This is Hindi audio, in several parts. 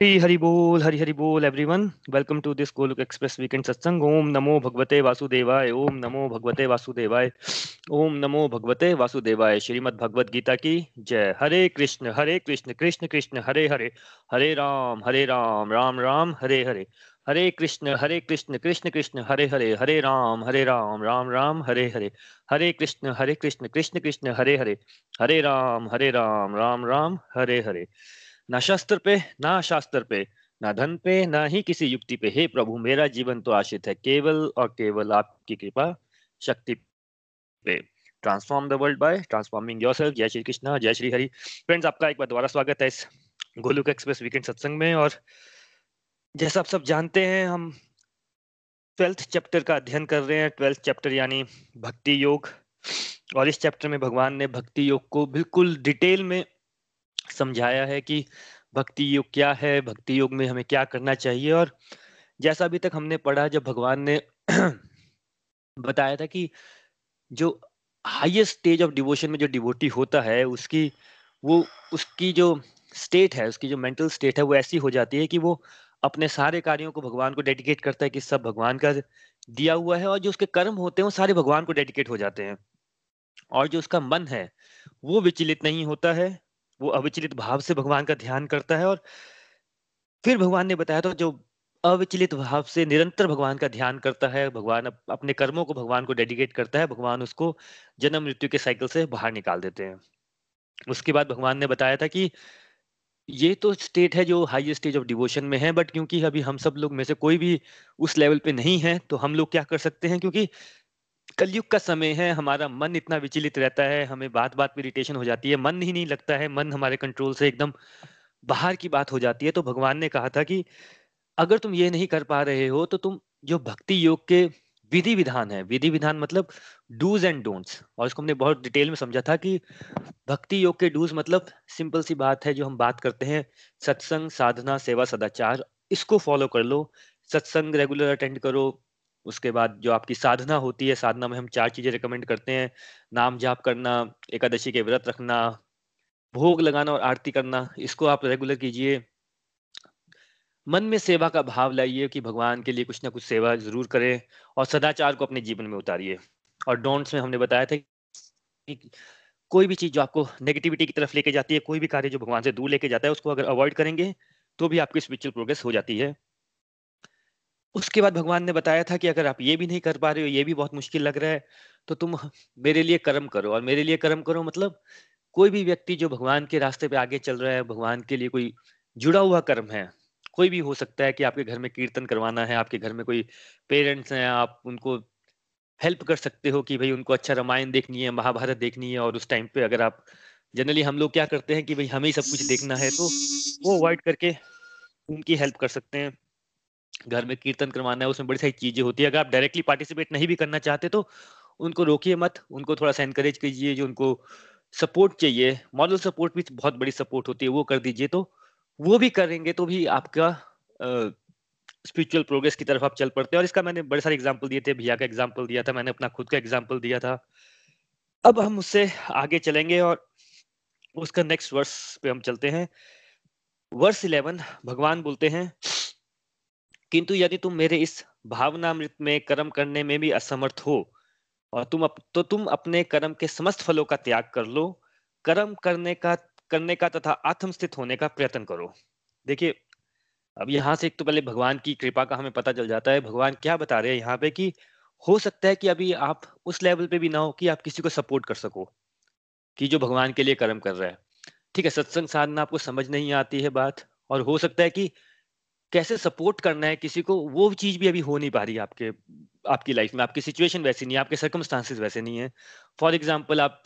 हरी हरि बोल हरि हरि बोल everyone welcome to this Golok express weekend satsang ओम नमो भगवते वासुदेवाय ओम नमो भगवते वासुदेवाय ओम नमो भगवते वासुदेवाय श्रीमद् भगवत गीता की जय हरे कृष्ण हरे कृष्ण कृष्ण कृष्ण हरे हरे हरे राम हरे राम राम राम हरे हरे हरे कृष्ण हरे कृष्ण कृष्ण कृष्ण हरे हरे हरे राम हरे राम राम राम हरे हरे हरे कृष्ण हरे कृष्ण कृष्ण कृष्ण हरे हरे हरे राम हरे राम राम राम हरे हरे ना शस्त्र पे, ना शास्त्र पे, ना धन पे, ना ही किसी युक्ति पे। हे प्रभु, मेरा जीवन तो आश्रित है केवल और केवल आपकी कृपा शक्ति पे। Transform the world by transforming yourself जय श्री कृष्ण, जय श्री हरि। फ्रेंड्स आपका एक बार दोबारा स्वागत है इस गोलुक एक्सप्रेस वीकेंड सत्संग में। और जैसा आप सब जानते हैं, हम ट्वेल्थ चैप्टर का अध्ययन कर रहे हैं। ट्वेल्थ चैप्टर यानी भक्ति योग। और इस चैप्टर में भगवान ने भक्ति योग को बिल्कुल डिटेल में समझाया है कि भक्ति योग क्या है, भक्ति योग में हमें क्या करना चाहिए? और जैसा अभी तक हमने पढ़ा, जब भगवान ने बताया था कि जो हाईएस्ट स्टेज ऑफ़ डिवोशन में जो डिवोटी होता है, उसकी, वो, उसकी जो स्टेट है, उसकी जो मेंटल स्टेट है, वो ऐसी हो जाती है कि वो अपने सारे कार्यों को भगवान को डेडिकेट करता है कि सब भगवान का दिया हुआ है और जो उसके कर्म होते हैं, वो सारे भगवान को डेडिकेट हो जाते हैं। और जो उसका मन है, वो विचलित नहीं होता है। वो अविचलित भाव से भगवान का ध्यान करता है और फिर भगवान ने बताया तो जो अविचलित भाव से निरंतर भगवान का ध्यान करता है, भगवान अपने कर्मों को भगवान को डेडिकेट करता है, भगवान उसको जन्म मृत्यु के साइकिल से बाहर निकाल देते हैं। उसके बाद भगवान ने बताया था कि ये तो स्टेट है जो हाईएस्ट स्टेज ऑफ़ डिवोशन में है बट क्योंकि अभी हम सब लोग में से कोई भी उस लेवल पे नहीं है तो हम लोग क्या कर सकते हैं? क्योंकि कलयुग का समय है, हमारा मन इतना विचलित रहता है, हमें बात बात में इरिटेशन हो जाती है, मन ही नहीं लगता है, मन हमारे कंट्रोल से एकदम बाहर की बात हो जाती है। तो भगवान ने कहा था कि अगर तुम ये नहीं कर पा रहे हो तो तुम जो भक्ति योग के विधि विधान है, विधि विधान मतलब डूज एंड डोंट्स और इसको हमने बहुत डिटेल में समझा था कि भक्ति योग के डूज मतलब सिंपल सी बात है, जो हम बात करते हैं, सत्संग, साधना, सेवा, सदाचार, इसको फॉलो कर लो। सत्संग रेगुलर अटेंड करो उसके बाद जो आपकी साधना होती है, साधना में हम चार चीज़ें रिकमेंड करते हैं। नाम जाप करना, एकादशी के व्रत रखना, भोग लगाना और आरती करना, इसको आप रेगुलर कीजिए। मन में सेवा का भाव लाइए कि भगवान के लिए कुछ ना कुछ सेवा ज़रूर करें और सदाचार को अपने जीवन में उतारिए। और डोंट्स में हमने बताया था कि कोई भी चीज़ जो आपको नेगेटिविटी की तरफ़ लेके जाती है, कोई भी कार्य जो भगवान से दूर लेके जाता है, उसको अगर अवॉइड करेंगे तो भी आपकी स्पिरिचुअल प्रोग्रेस हो जाती है। उसके बाद भगवान ने बताया था कि अगर आप ये भी नहीं कर पा रहे हो, ये भी बहुत मुश्किल लग रहा है तो तुम मेरे लिए कर्म करो। और मेरे लिए कर्म करो मतलब कोई भी व्यक्ति जो भगवान के रास्ते पे आगे चल रहा है, भगवान के लिए कोई जुड़ा हुआ कर्म है, कोई भी हो सकता है कि आपके घर में कीर्तन करवाना है, आपके घर में कोई पेरेंट्स हैं, आप उनको हेल्प कर सकते हो कि भाई उनको अच्छा रामायण देखनी है, महाभारत देखनी है, और उस टाइम पे अगर आप जनरली हम लोग क्या करते हैं कि भाई हमें सब कुछ देखना है तो वो अवॉइड करके उनकी हेल्प कर सकते हैं। घर में कीर्तन करवाना है, उसमें बड़ी सारी चीज़ें होती है। अगर आप डायरेक्टली पार्टिसिपेट नहीं भी करना चाहते तो उनको रोकिए मत, उनको थोड़ा सा एनकरेज कीजिए, जो उनको सपोर्ट चाहिए मॉरल सपोर्ट भी बहुत बड़ी सपोर्ट होती है, वो कर दीजिए। तो वो भी करेंगे तो भी आपका स्पिरिचुअल प्रोग्रेस की तरफ़ आप चल पड़ते हैं। और इसका मैंने बड़े सारे एग्ज़ाम्पल दिए थे, भैया का एग्ज़ाम्पल दिया था, मैंने अपना खुद का एग्ज़ाम्पल दिया था। अब हम उससे आगे चलेंगे और उसका नेक्स्ट वर्स पे हम चलते हैं। वर्स इलेवन भगवान बोलते हैं किंतु यदि तुम मेरे इस भावनामृत में कर्म करने में भी असमर्थ हो और तुम अप, तो तुम अपने कर्म के समस्त फलों का त्याग कर लो कर्म करने का करने का तथा आत्म स्थित होने का प्रयत्न करो। देखिए अब यहाँ से एक तो पहले भगवान की कृपा का हमें पता चल जाता है। भगवान क्या बता रहे हैं यहाँ पे कि हो सकता है कि अभी आप उस लेवल पे भी ना हो कि आप किसी को सपोर्ट कर सको कि जो भगवान के लिए कर्म कर रहा है। ठीक है सत्संग साधना आपको समझ नहीं आती है बात और हो सकता है कि कैसे सपोर्ट करना है किसी को वो चीज़ भी अभी हो नहीं पा रही है आपके आपकी लाइफ में आपकी सिचुएशन वैसी नहीं है आपके सर्कमस्टांसिस वैसे नहीं है। फॉर एग्ज़ाम्पल आप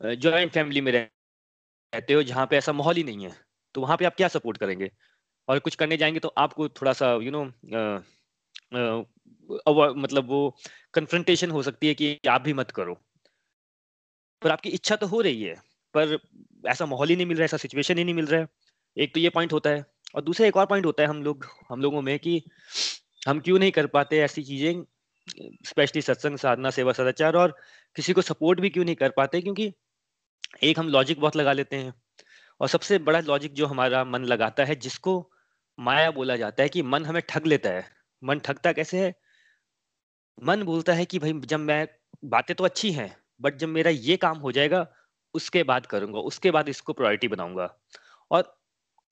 जॉइंट फैमिली में रहते हो जहाँ पे ऐसा माहौल ही नहीं है तो वहाँ पे आप क्या सपोर्ट करेंगे? और कुछ करने जाएँगे तो आपको थोड़ा सा यू you नो know, मतलब वो कन्फ्रंटेशन हो सकती है कि आप भी मत करो। पर आपकी इच्छा तो हो रही है पर ऐसा माहौल ही नहीं मिल रहा है ऐसा सिचुएशन ही नहीं मिल रहा है। एक तो ये पॉइंट होता है। और दूसरा एक और पॉइंट होता है हम लोग, हम लोगों में कि हम क्यों नहीं कर पाते ऐसी चीज़ें स्पेशली सत्संग, साधना, सेवा, सदाचार और किसी को सपोर्ट भी क्यों नहीं कर पाते? क्योंकि एक हम लॉजिक बहुत लगा लेते हैं और सबसे बड़ा लॉजिक जो हमारा मन लगाता है, जिसको माया बोला जाता है कि मन हमें ठग लेता है। मन ठगता कैसे है? मन बोलता है कि भाई जब मैं, बातें तो अच्छी हैं बट जब मेरा ये काम हो जाएगा, उसके बाद करूँगा, उसके बाद इसको प्रायोरिटी बनाऊँगा। और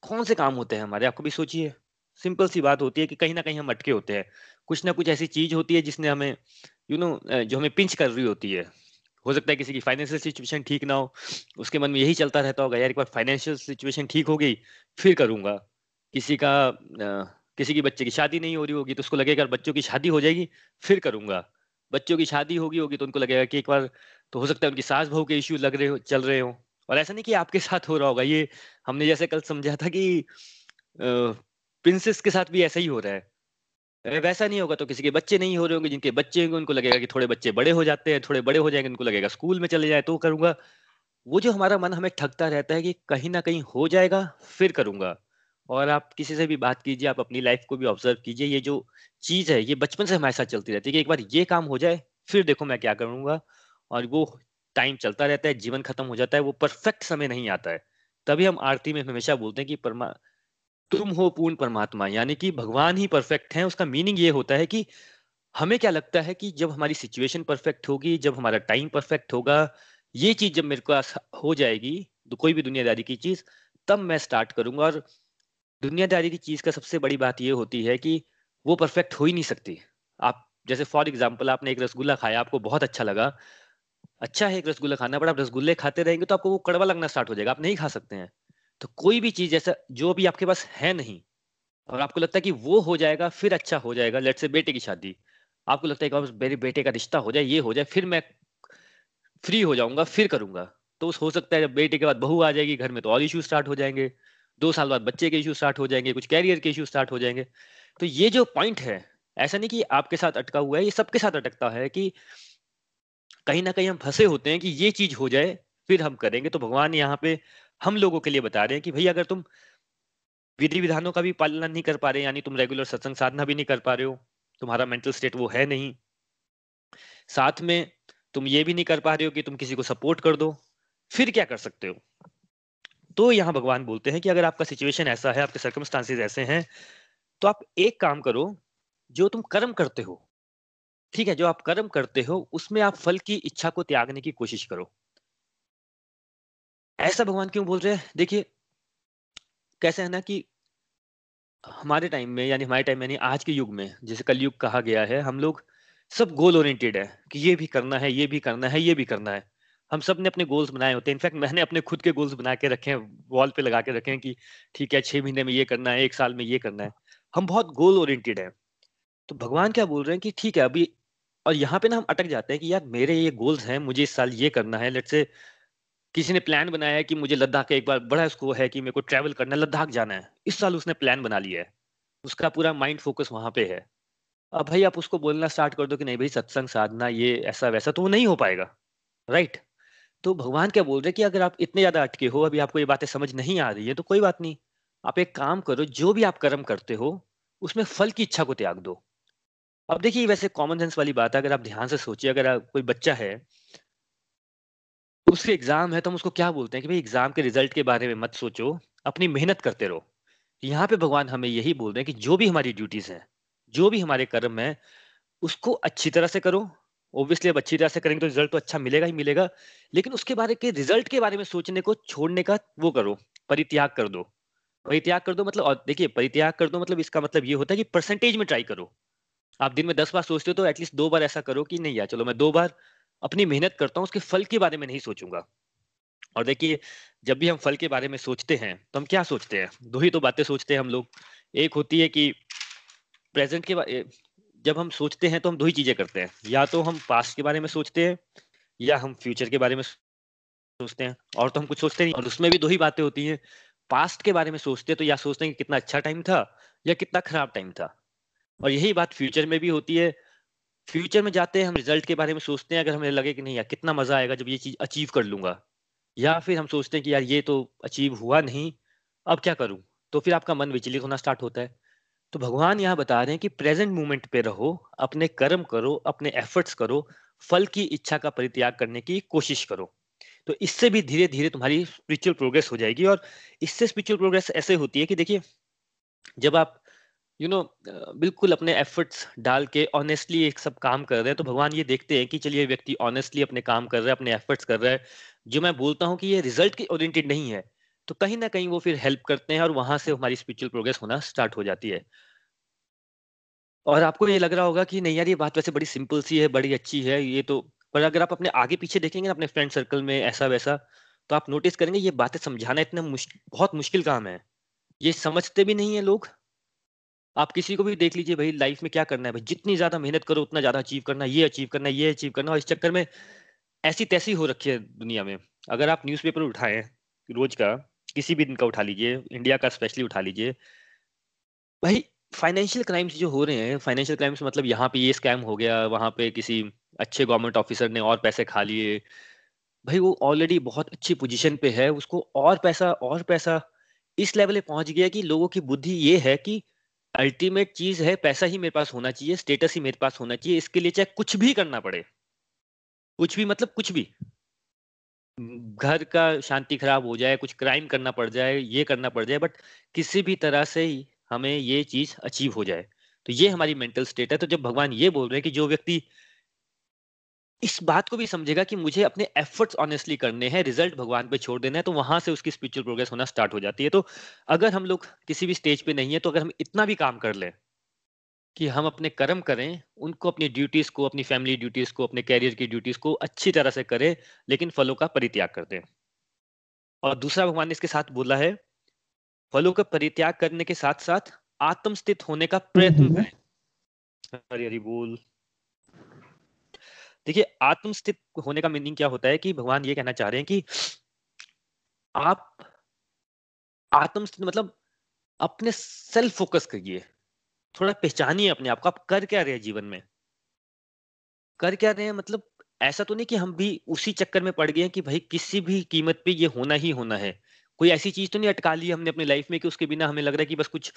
कौन से काम होते हैं हमारे? आपको भी सोचिए। सिंपल सी बात होती है कि कहीं ना कहीं हम अटके होते हैं। कुछ ना कुछ ऐसी चीज़ होती है जिसने हमें यू you नो know, जो हमें पिंच कर रही होती है। हो सकता है किसी की फाइनेंशियल सिचुएशन ठीक ना हो। उसके मन में यही चलता रहता होगा यार एक बार फाइनेंशियल सिचुएशन ठीक हो गई फिर करूँगा। किसी का किसी की बच्चे की शादी नहीं हो रही होगी तो उसको लगेगा बच्चों की शादी हो जाएगी फिर करूँगा। बच्चों की शादी होगी होगी तो उनको लगेगा कि एक बार तो हो सकता है उनकी सास बहू के इश्यू लग रहे हो चल रहे हो। और ऐसा नहीं कि आपके साथ हो रहा होगा, ये हमने जैसे कल समझा था कि प्रिंसेस के साथ भी ऐसा ही हो रहा है। वैसा नहीं होगा तो किसी के बच्चे नहीं हो रहे होंगे, जिनके बच्चे होंगे, उनको लगेगा कि थोड़े बच्चे बड़े हो जाते हैं, थोड़े बड़े हो जाएँगे, उनको लगेगा स्कूल में चले जाए तो करूँगा। वो जो हमारा मन हमें ठगता रहता है कि कहीं ना कहीं हो जाएगा, फिर करूँगा। और आप किसी से भी बात कीजिए, आप अपनी लाइफ को भी ऑब्ज़र्व कीजिए, ये जो चीज़ है, ये बचपन से हमारे साथ चलती रहती है कि एक बार ये काम हो जाए, फिर देखो मैं क्या करूँगा। और वो टाइम चलता रहता है, जीवन खत्म हो जाता है, वो परफेक्ट समय नहीं आता है। तभी हम आरती में हमेशा बोलते हैं कि परमा, तुम हो पूर्ण परमात्मा, यानी कि भगवान ही परफेक्ट है। उसका मीनिंग ये होता है कि हमें क्या लगता है कि जब हमारी सिचुएशन परफेक्ट होगी, जब हमारा टाइम परफेक्ट होगा, ये चीज़ जब मेरे पास हो जाएगी तो कोई भी दुनियादारी की चीज़, तब मैं स्टार्ट करूँगा। और दुनियादारी की चीज़ का सबसे बड़ी बात ये होती है कि वो परफेक्ट हो ही नहीं सकती। आप, जैसे फॉर एग्ज़ाम्पल आपने एक रसगुल्ला खाया, आपको बहुत अच्छा लगा अच्छा है एक रसगुल्ला खाना, बट आप रसगुल्ले खाते रहेंगे तो आपको वो कड़वा लगना स्टार्ट हो जाएगा, आप नहीं खा सकते हैं। तो कोई भी चीज़ ऐसा जो भी आपके पास है नहीं, और आपको लगता है कि वो हो जाएगा, फिर अच्छा हो जाएगा लेट से बेटे की शादी, आपको लगता है कि मेरे बेटे का रिश्ता हो जाए, ये हो जाए, फिर मैं फ्री हो जाऊँगा, फिर करूँगा। तो हो सकता है जब बेटे के बाद बहू आ जाएगी घर में तो और इशू स्टार्ट हो जाएँगे, दो साल बाद बच्चे के इशू स्टार्ट हो जाएँगे, कुछ कैरियर के इशू स्टार्ट हो जाएँगे। तो ये जो पॉइंट है, ऐसा नहीं कि आपके साथ अटका हुआ है, ये सबके साथ अटकता है कि कहीं ना कहीं हम फंसे होते हैं कि ये चीज़ हो जाए, फिर हम करेंगे। तो भगवान यहाँ पे हम लोगों के लिए बता रहे हैं कि भाई अगर तुम विधि विधानों का भी पालन नहीं कर पा रहे, यानी तुम रेगुलर सत्संग साधना भी नहीं कर पा रहे हो, तुम्हारा मेंटल स्टेट वो है नहीं। साथ में तुम ये भी नहीं कर पा रहे हो कि तुम किसी को सपोर्ट कर दो, फिर क्या कर सकते हो? तो यहाँ भगवान बोलते हैं कि अगर आपका सिचुएशन ऐसा है, आपके सर्कमस्टांसिस ऐसे हैं तो आप एक काम करो, जो तुम कर्म करते हो ठीक है, जो आप कर्म करते हो, उसमें आप फल की इच्छा को त्यागने की कोशिश करो। ऐसा भगवान क्यों बोल रहे हैं? देखिए, कैसे है ना कि हमारे टाइम में, यानी हमारे टाइम में, यानी आज के युग में, जैसे कलयुग कहा गया है, हम लोग सब गोल ओरिएंटेड है कि ये भी करना है, ये भी करना है, ये भी करना है। हम सबने अपने गोल्स बनाए होते हैं। इनफैक्ट मैंने अपने खुद के गोल्स बना के रखे हैं वॉल पे लगा के रखे हैं कि ठीक है, छह महीने में ये करना है, एक साल में ये करना है। हम बहुत गोल ओरिएंटेड है। तो भगवान क्या बोल रहे हैं कि ठीक है, अभी और यहाँ पे ना हम अटक जाते हैं कि यार मेरे ये गोल्स हैं, मुझे इस साल ये करना है। लेट से किसी ने प्लान बनाया है कि मुझे लद्दाख का एक बार बड़ा उसको है कि मेरे को ट्रैवल करना है, लद्दाख जाना है। इस साल उसने प्लान बना लिया है। उसका पूरा माइंड फोकस वहाँ पे है। अब भाई आप उसको बोलना स्टार्ट कर दो कि नहीं भाई सत्संग, साधना, ये, ऐसा, वैसा तो वो नहीं हो पाएगा। राइट तो भगवान क्या बोल रहे हैं कि अगर आप इतने ज़्यादा अटके हो, अभी आपको ये बातें समझ नहीं आ रही है तो कोई बात नहीं। आप एक काम करो, जो भी आप कर्म करते हो, उसमें फल की इच्छा को त्याग दो। अब देखिए, वैसे कॉमन सेंस वाली बात है, अगर आप ध्यान से सोचिए, अगर कोई बच्चा है, उसके एग्ज़ाम है तो हम उसको क्या बोलते हैं कि भाई एग्ज़ाम के रिज़ल्ट के बारे में मत सोचो, अपनी मेहनत करते रहो। यहाँ पे भगवान हमें यही बोल रहे हैं कि जो भी हमारी ड्यूटीज़ हैं, जो भी हमारे कर्म है, उसको अच्छी तरह से करो। ऑब्वियसली अब अच्छी तरह से करेंगे तो रिज़ल्ट तो अच्छा मिलेगा ही मिलेगा, लेकिन उसके बारे, के रिज़ल्ट के बारे में सोचने को, छोड़ने का वो करो, परित्याग कर दो। परित्याग कर दो मतलब देखिए, परित्याग कर दो मतलब इसका मतलब ये होता है कि परसेंटेज में ट्राई करो। आप दिन में दस बार सोचते हो तो एटलीस्ट दो बार ऐसा करो कि नहीं यार, चलो मैं दो बार अपनी मेहनत करता हूँ, उसके फल के बारे में नहीं सोचूँगा। और देखिए, जब भी हम फल के बारे में सोचते हैं तो हम क्या सोचते हैं? दो ही तो बातें सोचते हैं हम लोग। एक होती है कि प्रेजेंट के बारे जब हम सोचते हैं तो हम दो ही चीज़ें करते हैं। या तो हम पास्ट के बारे में सोचते हैं, या हम फ्यूचर के बारे में सोचते हैं, और तो हम कुछ सोचते नहीं। और उसमें भी दो ही बातें होती हैं। पास्ट के बारे में सोचते हैं तो या सोचते हैं कि कितना अच्छा टाइम था, या कितना खराब टाइम था। और यही बात फ्यूचर में भी होती है। फ्यूचर में जाते हैं, हम रिज़ल्ट के बारे में सोचते हैं, अगर हमें लगे कि नहीं यार, कितना मज़ा आएगा जब ये चीज़ अचीव कर लूँगा। या फिर हम सोचते हैं कि यार, ये तो अचीव हुआ नहीं, अब क्या करूँ? तो फिर आपका मन विचलित होना स्टार्ट होता है। तो भगवान यहाँ बता रहे हैं कि प्रेजेंट मोमेंट पे रहो, अपने कर्म करो, अपने एफर्ट्स करो, फल की इच्छा का परित्याग करने की कोशिश करो। तो इससे भी धीरे धीरे तुम्हारी स्पिरिचुअल प्रोग्रेस हो जाएगी और इससे स्पिरिचुअल प्रोग्रेस ऐसे होती है कि देखिए, जब आप यू you नो know, बिल्कुल अपने एफर्ट्स डाल के ऑनेस्टली एक सब काम कर रहे हैं तो भगवान ये देखते हैं कि चलिए व्यक्ति ऑनेस्टली अपने काम कर रहा है अपने एफर्ट्स कर रहा है। जो मैं बोलता हूँ कि ये रिज़ल्ट की ओरिएंटेड नहीं है तो कहीं ना कहीं वो फिर हेल्प करते हैं और वहाँ से हमारी स्पिरिचुअल प्रोग्रेस होना स्टार्ट हो जाती है। और आपको ये लग रहा होगा कि नहीं यार ये बात वैसे बड़ी सिंपल सी है बड़ी अच्छी है ये तो पर अगर आप अपने आगे पीछे देखेंगे ना अपने फ्रेंड सर्कल में ऐसा वैसा तो आप नोटिस करेंगे ये बातें समझाना इतना बहुत मुश्किल काम है। ये समझते भी नहीं है लोग आप किसी को भी देख लीजिए भाई लाइफ में क्या करना है भाई? जितनी ज़्यादा मेहनत करो, उतना ज़्यादा अचीव करना, ये अचीव करना, ये अचीव करना, और इस चक्कर में ऐसी तैसी हो रखी है दुनिया में। अगर आप न्यूज़पेपर उठाएँ रोज का, किसी भी दिन का उठा लीजिए इंडिया का स्पेशली उठा लीजिए, भाई फाइनेंशियल क्राइम्स जो हो रहे हैं फाइनेंशियल क्राइम्स मतलब यहाँ पे ये स्कैम हो गया, वहाँ पे किसी अच्छे गवर्नमेंट ऑफिसर ने और पैसे खा लिए। भाई, वो ऑलरेडी बहुत अच्छी पोजीशन पे है, उसको और पैसा और पैसा, इस लेवल पे पहुँच गया कि लोगों की बुद्धि ये है कि अल्टीमेट चीज़ है, पैसा ही मेरे पास होना चाहिए स्टेटस ही मेरे पास होना चाहिए, इसके लिए चाहे कुछ भी करना पड़े। कुछ भी मतलब कुछ भी। घर का शांति खराब हो जाए, कुछ क्राइम करना पड़ जाए, ये करना पड़ जाए बट किसी भी तरह से ही हमें ये चीज़ अचीव हो जाए। तो ये हमारी मेंटल स्टेट है तो जब भगवान ये बोल रहे हैं कि जो व्यक्ति इस बात को भी समझेगा कि मुझे अपने एफर्ट्स ऑनेस्टली करने हैं रिज़ल्ट भगवान पे छोड़ देना है तो वहाँ से उसकी स्पिरिचुअल प्रोग्रेस होना स्टार्ट हो जाती है। तो अगर हम लोग किसी भी स्टेज पे नहीं है तो अगर हम इतना भी काम कर लें कि हम अपने कर्म करें उनको अपनी ड्यूटीज़ को अपनी फैमिली ड्यूटीज़ को अपने कैरियर की ड्यूटीज़ को अच्छी तरह से करें लेकिन फलों का परित्याग कर दें। और दूसरा भगवान ने इसके साथ बोला है फलों का परित्याग करने के साथ साथ आत्मस्थित होने का प्रयत्न करें। हरी हरी बोल। देखिए, आत्मस्थित होने का मीनिंग क्या होता है कि भगवान ये कहना चाह रहे हैं कि आप आत्मस्थित मतलब अपने सेल्फ फोकस करिए। थोड़ा पहचानिए अपने आप को, आप कर क्या रहे हैं जीवन में? कर क्या रहे हैं? मतलब ऐसा तो नहीं कि हम भी उसी चक्कर में पड़ गए हैं कि भाई किसी भी कीमत पे ये होना ही होना है। कोई ऐसी चीज़ तो नहीं अटका ली हमने अपनी लाइफ में कि उसके बिना हमें लग रहा है कि बस कुछ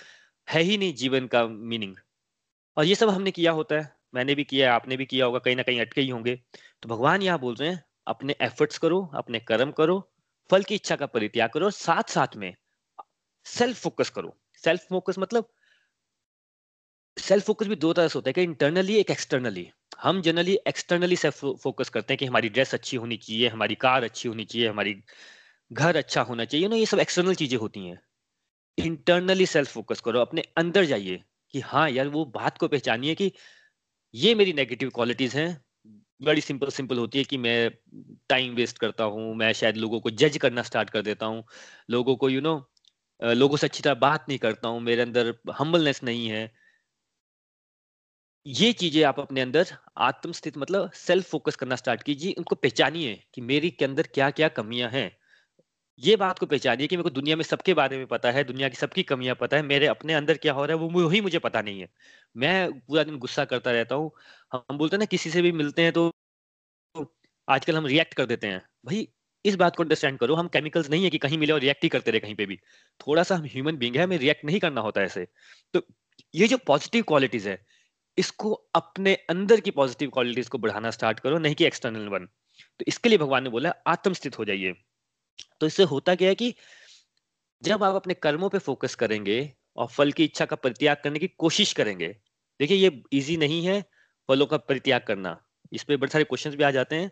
है ही नहीं जीवन का मीनिंग और ये सब हमने किया होता है। मैंने भी किया आपने भी किया होगा, कहीं ना कहीं अटके ही होंगे। तो भगवान यहाँ बोल रहे हैं, अपने एफर्ट्स करो, अपने कर्म करो, फल की इच्छा का परित्याग करो साथ साथ में सेल्फ फोकस करो। सेल्फ फोकस मतलब सेल्फ फोकस भी दो तरह से होता है, कि इंटरनली एक एक्सटर्नली हम जनरली एक्सटर्नली सेल्फ फोकस करते हैं कि हमारी ड्रेस अच्छी होनी चाहिए, हमारी कार अच्छी होनी चाहिए, हमारी घर अच्छा होना चाहिए। ना ये सब एक्सटर्नल चीज़ें होती हैं। इंटरनली सेल्फ फोकस करो, अपने अंदर जाइए कि हाँ यार, वो बात को पहचानिए कि ये मेरी नेगेटिव क्वालिटीज हैं। बड़ी सिंपल सिंपल होती है कि मैं टाइम वेस्ट करता हूँ मैं शायद लोगों को जज करना स्टार्ट कर देता हूँ। लोगों को यू you नो know, लोगों से अच्छी तरह बात नहीं करता हूँ मेरे अंदर हम्बलनेस नहीं है। ये चीज़ें आप अपने अंदर आत्मस्थित मतलब सेल्फ फोकस करना स्टार्ट कीजिए उनको पहचानिए कि मेरी के अंदर क्या क्या कमियाँ हैं। ये बात को पहचानिए कि मेरे को दुनिया में सबके बारे में पता है, दुनिया की सबकी कमियाँ पता है, मेरे अपने अंदर क्या हो रहा है, वो वही मुझे पता नहीं है। मैं पूरा दिन गुस्सा करता रहता हूँ, हम बोलते हैं ना, किसी से भी मिलते हैं तो आजकल हम रिएक्ट कर देते हैं। भाई, इस बात को अंडरस्टैंड करो, हम केमिकल्स नहीं है कि कहीं मिले और रिएक्ट ही करते रहे कहीं पे भी। थोड़ा सा हम ह्यूमन बींग है, हमें रिएक्ट नहीं करना होता ऐसे। तो ये जो पॉजिटिव क्वालिटीज है, इसको अपने अंदर की पॉजिटिव क्वालिटीज को बढ़ाना स्टार्ट करो, नहीं कि एक्सटर्नल वन तो इसके लिए भगवान ने बोला, आत्मस्थित हो जाइए। तो इससे होता क्या है कि जब आप अपने कर्मों पे फोकस करेंगे और फल की इच्छा का परित्याग करने की कोशिश करेंगे, देखिए ये इजी नहीं है फलों का परित्याग करना। इस पर बड़े सारे क्वेश्चन भी आ जाते हैं।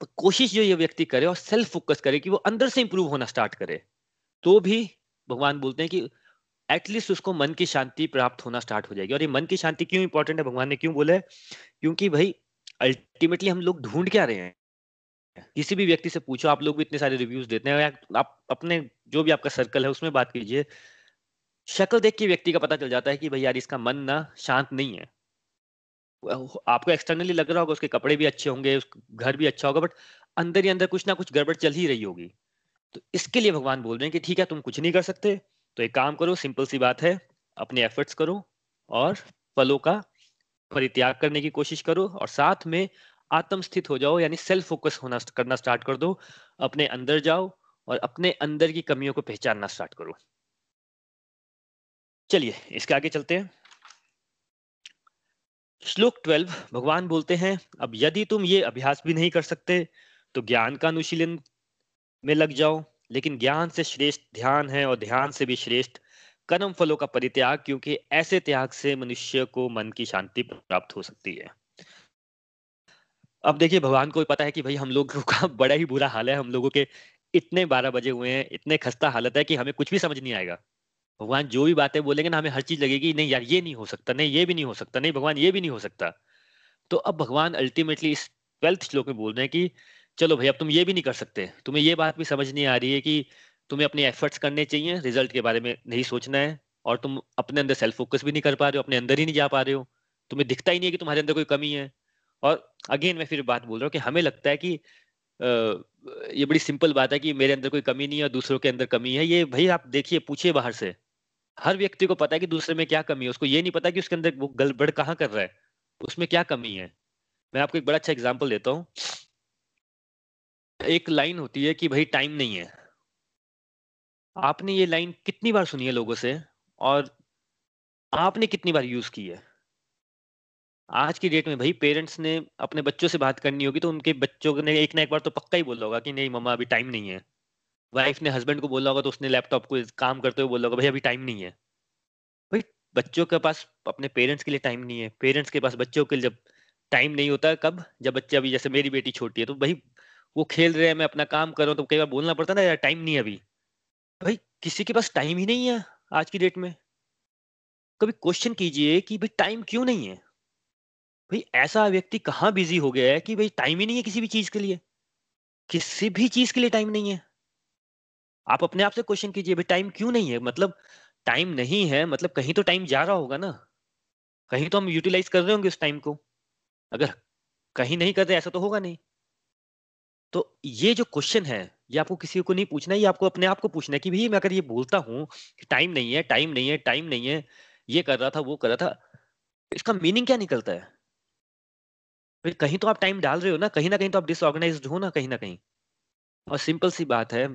तो कोशिश जो ये व्यक्ति करे और सेल्फ फोकस करे कि वो अंदर से इंप्रूव होना स्टार्ट करे तो भी भगवान बोलते हैं कि एटलीस्ट उसको मन की शांति प्राप्त होना स्टार्ट हो जाएगी। और ये मन की शांति क्यों इंपॉर्टेंट है? भगवान ने क्यों बोला है? क्योंकि भाई अल्टीमेटली हम लोग ढूंढ क्या रहे हैं? किसी भी व्यक्ति से पूछो, आप लोग भी इतने सारे रिव्यूज़ देते हैं आप अपने जो भी आपका सर्कल है, उसमें बात कीजिए। शक्ल देख के व्यक्ति का पता चल जाता है कि भाई यार, इसका मन ना शांत नहीं है। आपको एक्सटर्नली लग रहा होगा, उसके कपड़े भी अच्छे होंगे घर भी अच्छा होगा बट अंदर ही अंदर कुछ ना कुछ गड़बड़ चल ही रही होगी। तो इसके लिए भगवान बोल रहे हैं कि ठीक है, तुम कुछ नहीं कर सकते तो एक काम करो सिंपल सी बात है, अपने एफर्ट्स करो और फलों का परित्याग करने की कोशिश करो और साथ में आत्मस्थित हो जाओ, यानी सेल्फ फोकस होना करना स्टार्ट कर दो, अपने अंदर जाओ और अपने अंदर की कमियों को पहचानना स्टार्ट करो। चलिए, इसके आगे चलते हैं। श्लोक 12 भगवान बोलते हैं, अब यदि तुम ये अभ्यास भी नहीं कर सकते तो ज्ञान का अनुशीलन में लग जाओ। लेकिन ज्ञान से श्रेष्ठ ध्यान है और ध्यान से भी श्रेष्ठ कर्म फलों का परित्याग, क्योंकि ऐसे त्याग से मनुष्य को मन की शांति प्राप्त हो सकती है। अब देखिए, भगवान को पता है कि भाई, हम लोग का बड़ा ही बुरा हाल है। हम लोगों के इतने बारह बजे हुए हैं, इतने खस्ता हालत है कि हमें कुछ भी समझ नहीं आएगा। भगवान जो भी बातें बोलेंगे ना, हमें हर चीज़ लगेगी, नहीं यार, ये नहीं हो सकता, नहीं, ये भी नहीं हो सकता, नहीं, भगवान, ये भी नहीं हो सकता। तो अब भगवान अल्टीमेटली इस ट्वेल्थ श्लोक में बोल रहे हैं कि, चलो भाई, अब तुम ये भी नहीं कर सकते। तुम्हें ये बात भी समझ नहीं आ रही है कि तुम्हें अपने एफर्ट्स करने चाहिए रिज़ल्ट के बारे में नहीं सोचना है और तुम अपने अंदर सेल्फ फोकस भी नहीं कर पा रहे हो, अपने अंदर ही नहीं जा पा रहे हो। तुम्हें दिखता ही नहीं है कि तुम्हारे अंदर कोई कमी है। और अगेन मैं फिर बात बोल रहा हूँ कि हमें लगता है कि ये बड़ी सिंपल बात है कि मेरे अंदर कोई कमी नहीं है और दूसरों के अंदर कमी है। ये भाई आप देखिए, पूछिए बाहर से। हर व्यक्ति को पता है कि दूसरे में क्या कमी है। उसको ये नहीं पता कि उसके अंदर वो गड़बड़ कहाँ कर रहा है। उसमें क्या कमी है। मैं आपको एक बड़ा अच्छा एग्ज़ाम्पल देता हूँ। एक लाइन होती है कि भाई टाइम नहीं है। आपने ये लाइन कितनी बार सुनी है लोगों से? और आपने कितनी बार यूज़ की है? आज की डेट में भाई पेरेंट्स ने अपने बच्चों से बात करनी होगी तो उनके बच्चों ने एक ना एक बार तो पक्का ही बोला होगा कि नहीं, मम्मा, अभी टाइम नहीं है। वाइफ ने हस्बैंड को बोला होगा तो उसने लैपटॉप को काम करते हुए बोला होगा, भाई, अभी टाइम नहीं है। भाई, बच्चों के पास अपने पेरेंट्स के लिए टाइम नहीं है। पेरेंट्स के पास बच्चों के लिए जब टाइम नहीं होता, कब? जब बच्चे अभी, जैसे मेरी बेटी छोटी है तो भाई, वो खेल रहे हैं, मैं अपना काम कर रहा हूँ तो कई बार बोलना पड़ता ना, यार टाइम नहीं है अभी। भाई, किसी के पास टाइम ही नहीं है आज की डेट में। कभी क्वेश्चन कीजिए कि भाई टाइम क्यों नहीं है? भाई, ऐसा व्यक्ति कहाँ बिज़ी हो गया है कि भाई टाइम ही नहीं है किसी भी चीज़ के लिए? किसी भी चीज़ के लिए टाइम नहीं है। आप अपने आप से क्वेश्चन कीजिए, भाई टाइम क्यों नहीं है? मतलब टाइम नहीं है मतलब कहीं तो टाइम जा रहा होगा ना। कहीं तो हम यूटिलाइज कर रहे होंगे उस टाइम को। अगर कहीं नहीं कर रहे, ऐसा तो होगा नहीं। तो ये जो क्वेश्चन है, ये आपको किसी को नहीं पूछना, ये आपको अपने आप को पूछना है कि भाई, मैं अगर ये बोलता हूँ कि टाइम नहीं है टाइम नहीं है टाइम नहीं है, ये कर रहा था, वो कर रहा था, इसका मीनिंग क्या निकलता है? भाई कहीं तो आप टाइम डाल रहे हो ना, कहीं ना कहीं तो आप डिसऑर्गेनाइज हो ना, कहीं ना कहीं। और सिंपल सी बात है,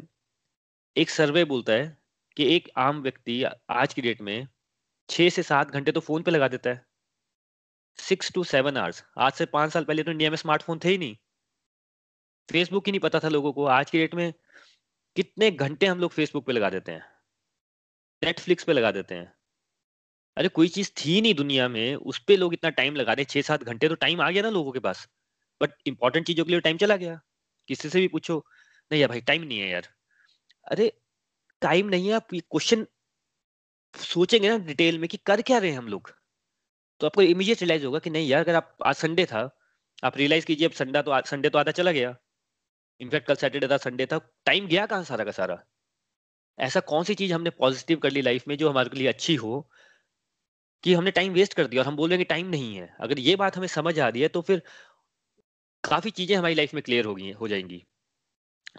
एक सर्वे बोलता है कि एक आम व्यक्ति आज की डेट में छह से सात घंटे तो फ़ोन पे लगा देता है। सिक्स टू सेवन आवर्स आज से पाँच साल पहले तो इंडिया में स्मार्टफ़ोन थे ही नहीं। फेसबुक ही नहीं पता था लोगों को आज की डेट में कितने घंटे हम लोग फेसबुक पे लगा देते हैं। नेटफ्लिक्स पे लगा देते हैं। अरे कोई चीज़ थी नहीं दुनिया में, उस पर लोग इतना टाइम लगा रहे छह सात घंटे तो टाइम आ गया ना लोगों के पास। बट इंपॉर्टेंट चीज़ों के लिए टाइम चला गया। किसी से भी पूछो, नहीं यार भाई टाइम नहीं है यार। अरे टाइम नहीं है, आप ये क्वेश्चन सोचेंगे ना डिटेल में कि कर क्या रहे हैं हम लोग? तो आपको इमीडिएट रियलाइज़ होगा कि नहीं यार, अगर आप, आज संडे था, आप रियलाइज़ कीजिए, अब संडे तो संडे तो आधा चला गया। इनफैक्ट कल सैटरडे था संडे था टाइम गया कहाँ सारा का सारा? ऐसा कौन सी चीज़ हमने पॉजिटिव कर ली लाइफ में जो हमारे लिए अच्छी हो कि हमने टाइम वेस्ट कर दिया और हम बोल रहे हैं कि टाइम नहीं है। अगर ये बात हमें समझ आ रही है तो फिर काफ़ी चीज़ें हमारी लाइफ में क्लियर होगी, हो जाएँगी।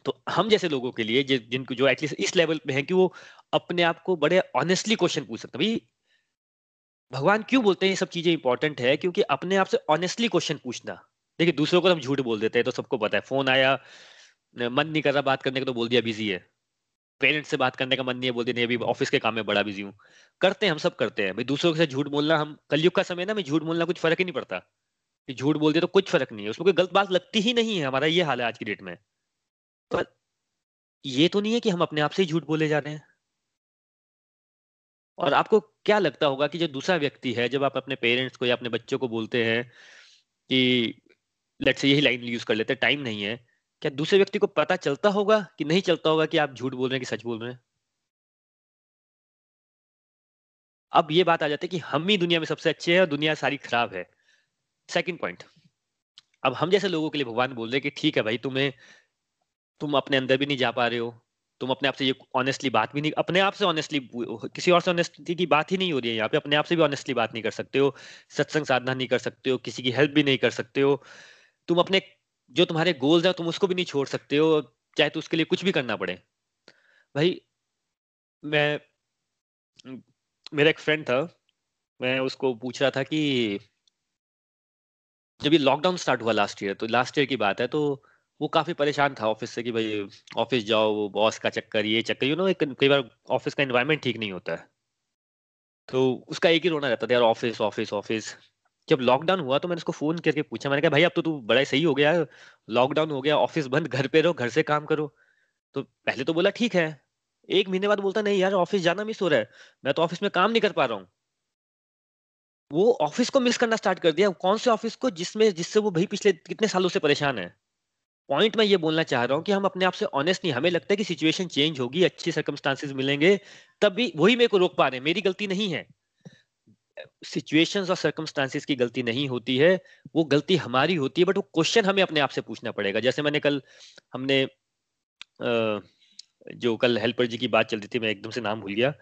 तो हम जैसे लोगों के लिए जिनको जो एटलीस्ट इस लेवल पे है कि वो अपने आप को बड़े ऑनेस्टली क्वेश्चन पूछ सकते भाई, भगवान क्यों बोलते हैं ये सब चीज़ें इंपॉर्टेंट है? क्योंकि अपने आप से ऑनेस्टली क्वेश्चन पूछना। देखिए, दूसरों को हम झूठ बोल देते हैं तो सबको पता है, फ़ोन आया मन नहीं कर रहा बात करने का तो बोल दिया बिज़ी है। पेरेंट्स से बात करने का मन नहीं है, बोलते, नहीं, अभी ऑफ़िस के काम में बड़ा बिज़ी हूँ। करते हैं, हम सब करते हैं। भाई, दूसरों के साथ झूठ बोलना, हम कलयुग का समय ना मैं झूठ बोलना कुछ फ़र्क ही नहीं पड़ता। कि झूठ बोलते तो कुछ फ़र्क नहीं है, उसमें कोई गलत बात लगती ही नहीं है, हमारा ये हाल है आज की डेट में। पर ये तो नहीं है कि हम अपने आप से ही झूठ बोले जा रहे हैं। और आपको क्या लगता होगा कि जो दूसरा व्यक्ति है, जब आप अपने पेरेंट्स को या अपने बच्चों को बोलते हैं कि लेट्स से यही लाइन यूज़ कर लेते हैं, टाइम नहीं है। क्या दूसरे व्यक्ति को पता चलता होगा कि नहीं चलता होगा कि आप झूठ बोल रहे हैं कि सच बोल रहे हैं? अब ये बात आ जाती है कि हम ही दुनिया में सबसे अच्छे हैं और दुनिया सारी खराब है। सेकंड पॉइंट अब हम जैसे लोगों के लिए भगवान बोल रहे हैं कि ठीक है भाई, तुम्हें, तुम अपने अंदर भी नहीं जा पा रहे हो। तुम अपने आप से ये ऑनेस्टली बात भी नहीं, अपने आप से ऑनेस्टली किसी और से ऑनेस्टी की बात ही नहीं हो रही है यहाँ पे। अपने आप से भी ऑनेस्टली बात नहीं कर सकते हो, सत्संग साधना नहीं कर सकते हो, किसी की हेल्प भी नहीं कर सकते हो। तुम अपने जो तुम्हारे गोल्स है, तुम उसको भी नहीं छोड़ सकते हो, चाहे तो उसके लिए कुछ भी करना पड़े। भाई, मैं, मेरा एक फ्रेंड था, मैं उसको पूछ रहा था कि जब ये लॉकडाउन स्टार्ट हुआ लास्ट ईयर तो लास्ट ईयर की बात है तो वो काफ़ी परेशान था ऑफ़िस से कि भाई ऑफ़िस जाओ बॉस का चक्कर, ये चक्कर यू नो एक, कई बार ऑफ़िस का एनवायरनमेंट ठीक नहीं होता है। तो उसका एक ही रोना रहता था, यार ऑफ़िस ऑफ़िस ऑफ़िस जब लॉकडाउन हुआ तो मैंने उसको फ़ोन करके पूछा। मैंने कहा, भाई, अब तो तू बड़ा सही हो गया। लॉकडाउन हो गया ऑफ़िस बंद, घर पे रहो, घर से काम करो। तो पहले तो बोला, ठीक है। एक महीने बाद बोलता, नहीं यार ऑफ़िस जाना मिस हो रहा है। मैं तो ऑफ़िस में काम नहीं कर पा रहा हूँ। वो ऑफ़िस को मिस करना स्टार्ट कर दिया। कौन से ऑफ़िस को जिसमें, जिससे वो भाई पिछले कितने सालों से परेशान है? पॉइंट मैं ये बोलना चाह रहा हूँ कि हम अपने आप से ऑनेस्ट नहीं। हमें लगता है कि सिचुएशन चेंज होगी, अच्छी सर्कमस्टांसिस मिलेंगे तब भी वही मेरे को रोक पा रहे हैं। मेरी गलती नहीं है। सिचुएशंस और सर्कमस्टांसिस की गलती नहीं होती है, वो गलती हमारी होती है बट वो क्वेश्चन हमें अपने आप से पूछना पड़ेगा। जैसे मैंने कल, हमने जो कल हेल्पर जी की बात चल रही थी, मैं एकदम से नाम भूल गया।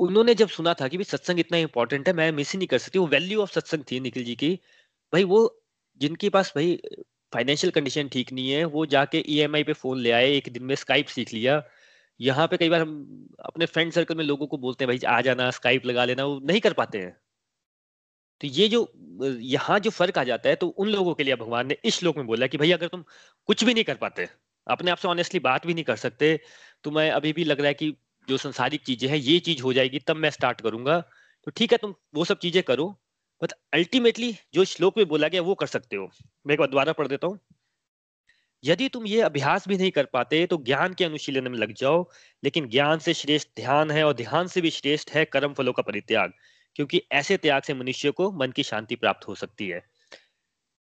उन्होंने जब सुना था कि भाई सत्संग इतना इंपॉर्टेंट है, मैं मिस ही नहीं कर सकती, वो वैल्यू ऑफ़ सत्संग थी निखिल जी की, भाई वो जिनके पास भाई फाइनेंशियल कंडीशन ठीक नहीं है, वो जाके ईएमआई पे फ़ोन ले आए, एक दिन में स्काइप सीख लिया यहाँ पे कई बार हम अपने फ्रेंड सर्कल में लोगों को बोलते हैं, भाई, आ जाना स्काइप लगा लेना। वो नहीं कर पाते हैं। तो ये जो, यहाँ जो फ़र्क आ जाता है तो उन लोगों के लिए भगवान ने इस श्लोक में बोला कि, भाई, अगर तुम कुछ भी नहीं कर पाते, अपने आप से ऑनेस्टली बात भी नहीं कर सकते तो मैं अभी भी लग रहा है कि जो संसारिक चीज़ें हैं, ये चीज़ हो जाएगी, तब मैं स्टार्ट करूँगा। तो ठीक है, तुम वो सब चीज़ें करो बट अल्टीमेटली जो श्लोक में बोला गया, वो कर सकते हो। मैं एक बार दोबारा पढ़ देता हूँ। यदि तुम ये अभ्यास भी नहीं कर पाते तो ज्ञान के अनुशीलन में लग जाओ। लेकिन ज्ञान से श्रेष्ठ ध्यान है और ध्यान से भी श्रेष्ठ है कर्म फलों का परित्याग, क्योंकि ऐसे त्याग से मनुष्य को मन की शांति प्राप्त हो सकती है।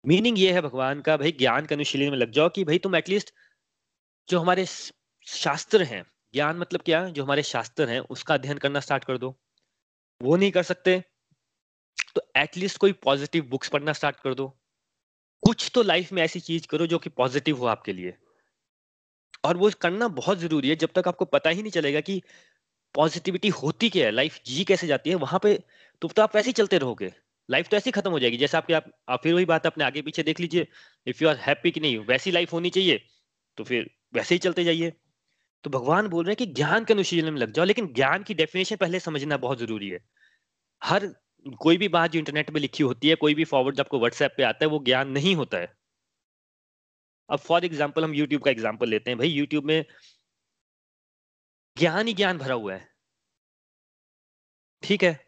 मीनिंग ये है भगवान का, भाई ज्ञान के अनुशीलन में लग जाओ कि भाई तुम एटलीस्ट जो हमारे शास्त्र हैं, ज्ञान मतलब क्या? जो हमारे शास्त्र हैं, उसका अध्ययन करना स्टार्ट कर दो। वो नहीं कर सकते तो एटलीस्ट कोई पॉजिटिव बुक्स पढ़ना स्टार्ट कर दो। कुछ तो लाइफ में ऐसी चीज़ करो जो कि पॉजिटिव हो आपके लिए। और वो करना बहुत ज़रूरी है जब तक आपको पता ही नहीं चलेगा कि पॉजिटिविटी होती क्या है लाइफ जी कैसे जाती है वहाँ पे तो, तो आप वैसे ही चलते रहोगे। लाइफ तो ऐसे ही खत्म हो जाएगी जैसे आपके आप, आप फिर वही बात अपने आगे पीछे देख लीजिए इफ़ यू आर हैप्पी कि नहीं वैसी लाइफ होनी चाहिए तो फिर वैसे ही चलते जाइए। तो भगवान बोल रहे हैं कि ज्ञान के अनुशीलन में लग जाओ लेकिन ज्ञान की डेफिनेशन पहले समझना बहुत ज़रूरी है। हर कोई भी बात जो इंटरनेट पे लिखी होती है, कोई भी फॉरवर्ड आपको व्हाट्सएप पे आता है, वो ज्ञान नहीं होता है। अब फॉर एग्ज़ाम्पल हम यूट्यूब का एग्ज़ाम्पल लेते हैं। भाई यूट्यूब में ज्ञान ही ज्ञान भरा हुआ है। ठीक है?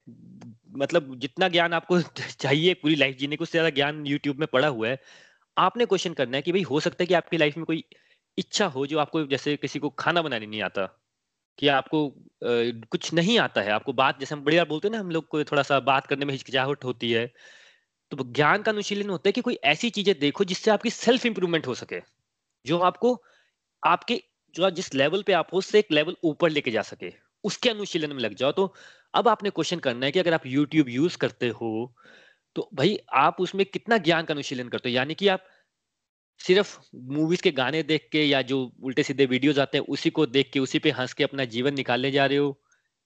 मतलब जितना ज्ञान आपको चाहिए पूरी लाइफ जीने को ज़्यादा ज्ञान यूट्यूब में पड़ा हुआ है। आपने क्वेश्चन करना है कि भाई, हो सकता है कि आपकी लाइफ में कोई इच्छा हो जो आपको जैसे किसी को खाना बनाने नहीं आता। कि आपको आ, कुछ नहीं आता है। आपको बात जैसे हम बड़ी बार बोलते हैं ना हम लोग को थोड़ा सा बात करने में हिचकिचाहट होती है। तो ज्ञान का अनुशीलन होता है कि कोई ऐसी चीज़ें देखो जिससे आपकी सेल्फ इंप्रूवमेंट हो सके। जो आपको आपके जो जिस लेवल पे आप हो उससे एक लेवल ऊपर लेके जा सके। उसके अनुशीलन में लग जाओ। तो अब आपने क्वेश्चन करना है कि अगर आप यूट्यूब यूज़ करते हो तो भाई आप उसमें कितना ज्ञान का अनुशीलन करते हो? यानी कि आप सिर्फ़ मूवीज़ के गाने देख के या जो उल्टे सीधे वीडियोस आते हैं उसी को देख के उसी पे हंस के अपना जीवन निकालने जा रहे हो?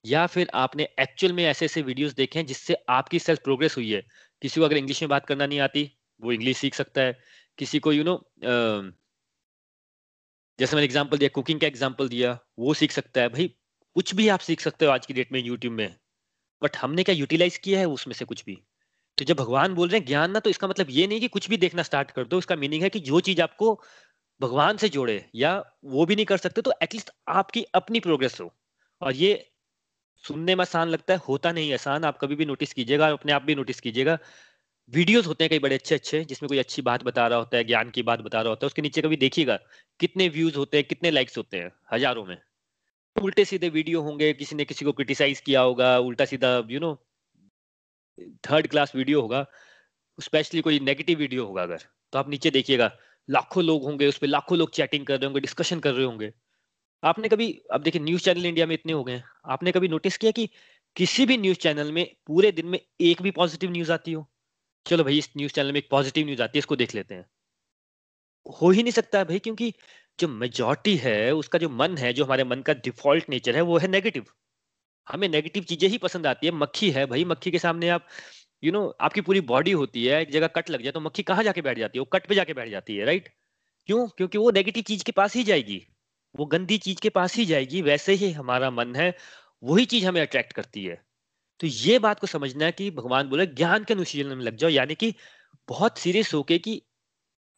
या फिर आपने एक्चुअल में ऐसे ऐसे वीडियोस देखे हैं जिससे आपकी सेल्फ प्रोग्रेस हुई है? किसी को अगर इंग्लिश में बात करना नहीं आती वो इंग्लिश सीख सकता है। किसी को यू you नो know, जैसे मैंने एग्ज़ाम्पल दिया कुकिंग का एग्ज़ाम्पल दिया वो सीख सकता है। भाई कुछ भी आप सीख सकते हो आज की डेट में यूट्यूब में बट हमने क्या यूटिलाइज किया है उसमें से कुछ भी? तो जब भगवान बोल रहे हैं ज्ञान ना तो इसका मतलब ये नहीं कि कुछ भी देखना स्टार्ट कर दो। इसका मीनिंग है कि जो चीज़ आपको भगवान से जोड़े या वो भी नहीं कर सकते तो एटलीस्ट आपकी अपनी प्रोग्रेस हो। और ये सुनने में आसान लगता है, होता नहीं आसान। आप कभी भी नोटिस कीजिएगा, अपने आप भी नोटिस कीजिएगा। वीडियोस होते हैं कई बड़े अच्छे अच्छे जिसमें कोई अच्छी बात बता रहा होता है, ज्ञान की बात बता रहा होता है, उसके नीचे कभी देखिएगा कितने व्यूज़ होते हैं, कितने लाइक्स होते हैं, हज़ारों में। उल्टे सीधे वीडियो होंगे, किसी ने किसी को क्रिटिसाइज किया होगा, उल्टा सीधा you know third class video होगा स्पेशली कोई नेगेटिव वीडियो होगा अगर तो आप नीचे देखिएगा, लाखों लोग होंगे, उस पर लाखों लोग चैटिंग कर रहे होंगे डिस्कशन कर रहे होंगे। आपने कभी, अब देखिए न्यूज़ चैनल इंडिया में इतने हो गए आपने कभी नोटिस किया कि किसी भी न्यूज़ चैनल में पूरे दिन में एक भी पॉजिटिव न्यूज़ आती हो? चलो भाई, इस न्यूज़ चैनल में एक पॉजिटिव न्यूज़ आती है, इसको देख लेते हैं। हो ही नहीं सकता भाई, क्योंकि जो मेजोरिटी है, उसका जो मन है, जो हमारे मन का डिफ़ॉल्ट नेचर है, वो है नेगेटिव हमें नेगेटिव चीज़ें ही पसंद आती है। मक्खी है भाई मक्खी के सामने आप यू you नो know, आपकी पूरी बॉडी होती है एक जगह कट लग जाए तो मक्खी कहाँ जाके बैठ जाती है? वो कट पे जाके बैठ जाती है राइट क्यों? क्योंकि वो नेगेटिव चीज़ के पास ही जाएगी। वो गंदी चीज़ के पास ही जाएगी वैसे ही हमारा मन है वही चीज़ हमें अट्रैक्ट करती है। तो ये बात को समझना है कि भगवान बोले ज्ञान के अनुशीलन में लग जाओ यानी कि बहुत सीरियस होके कि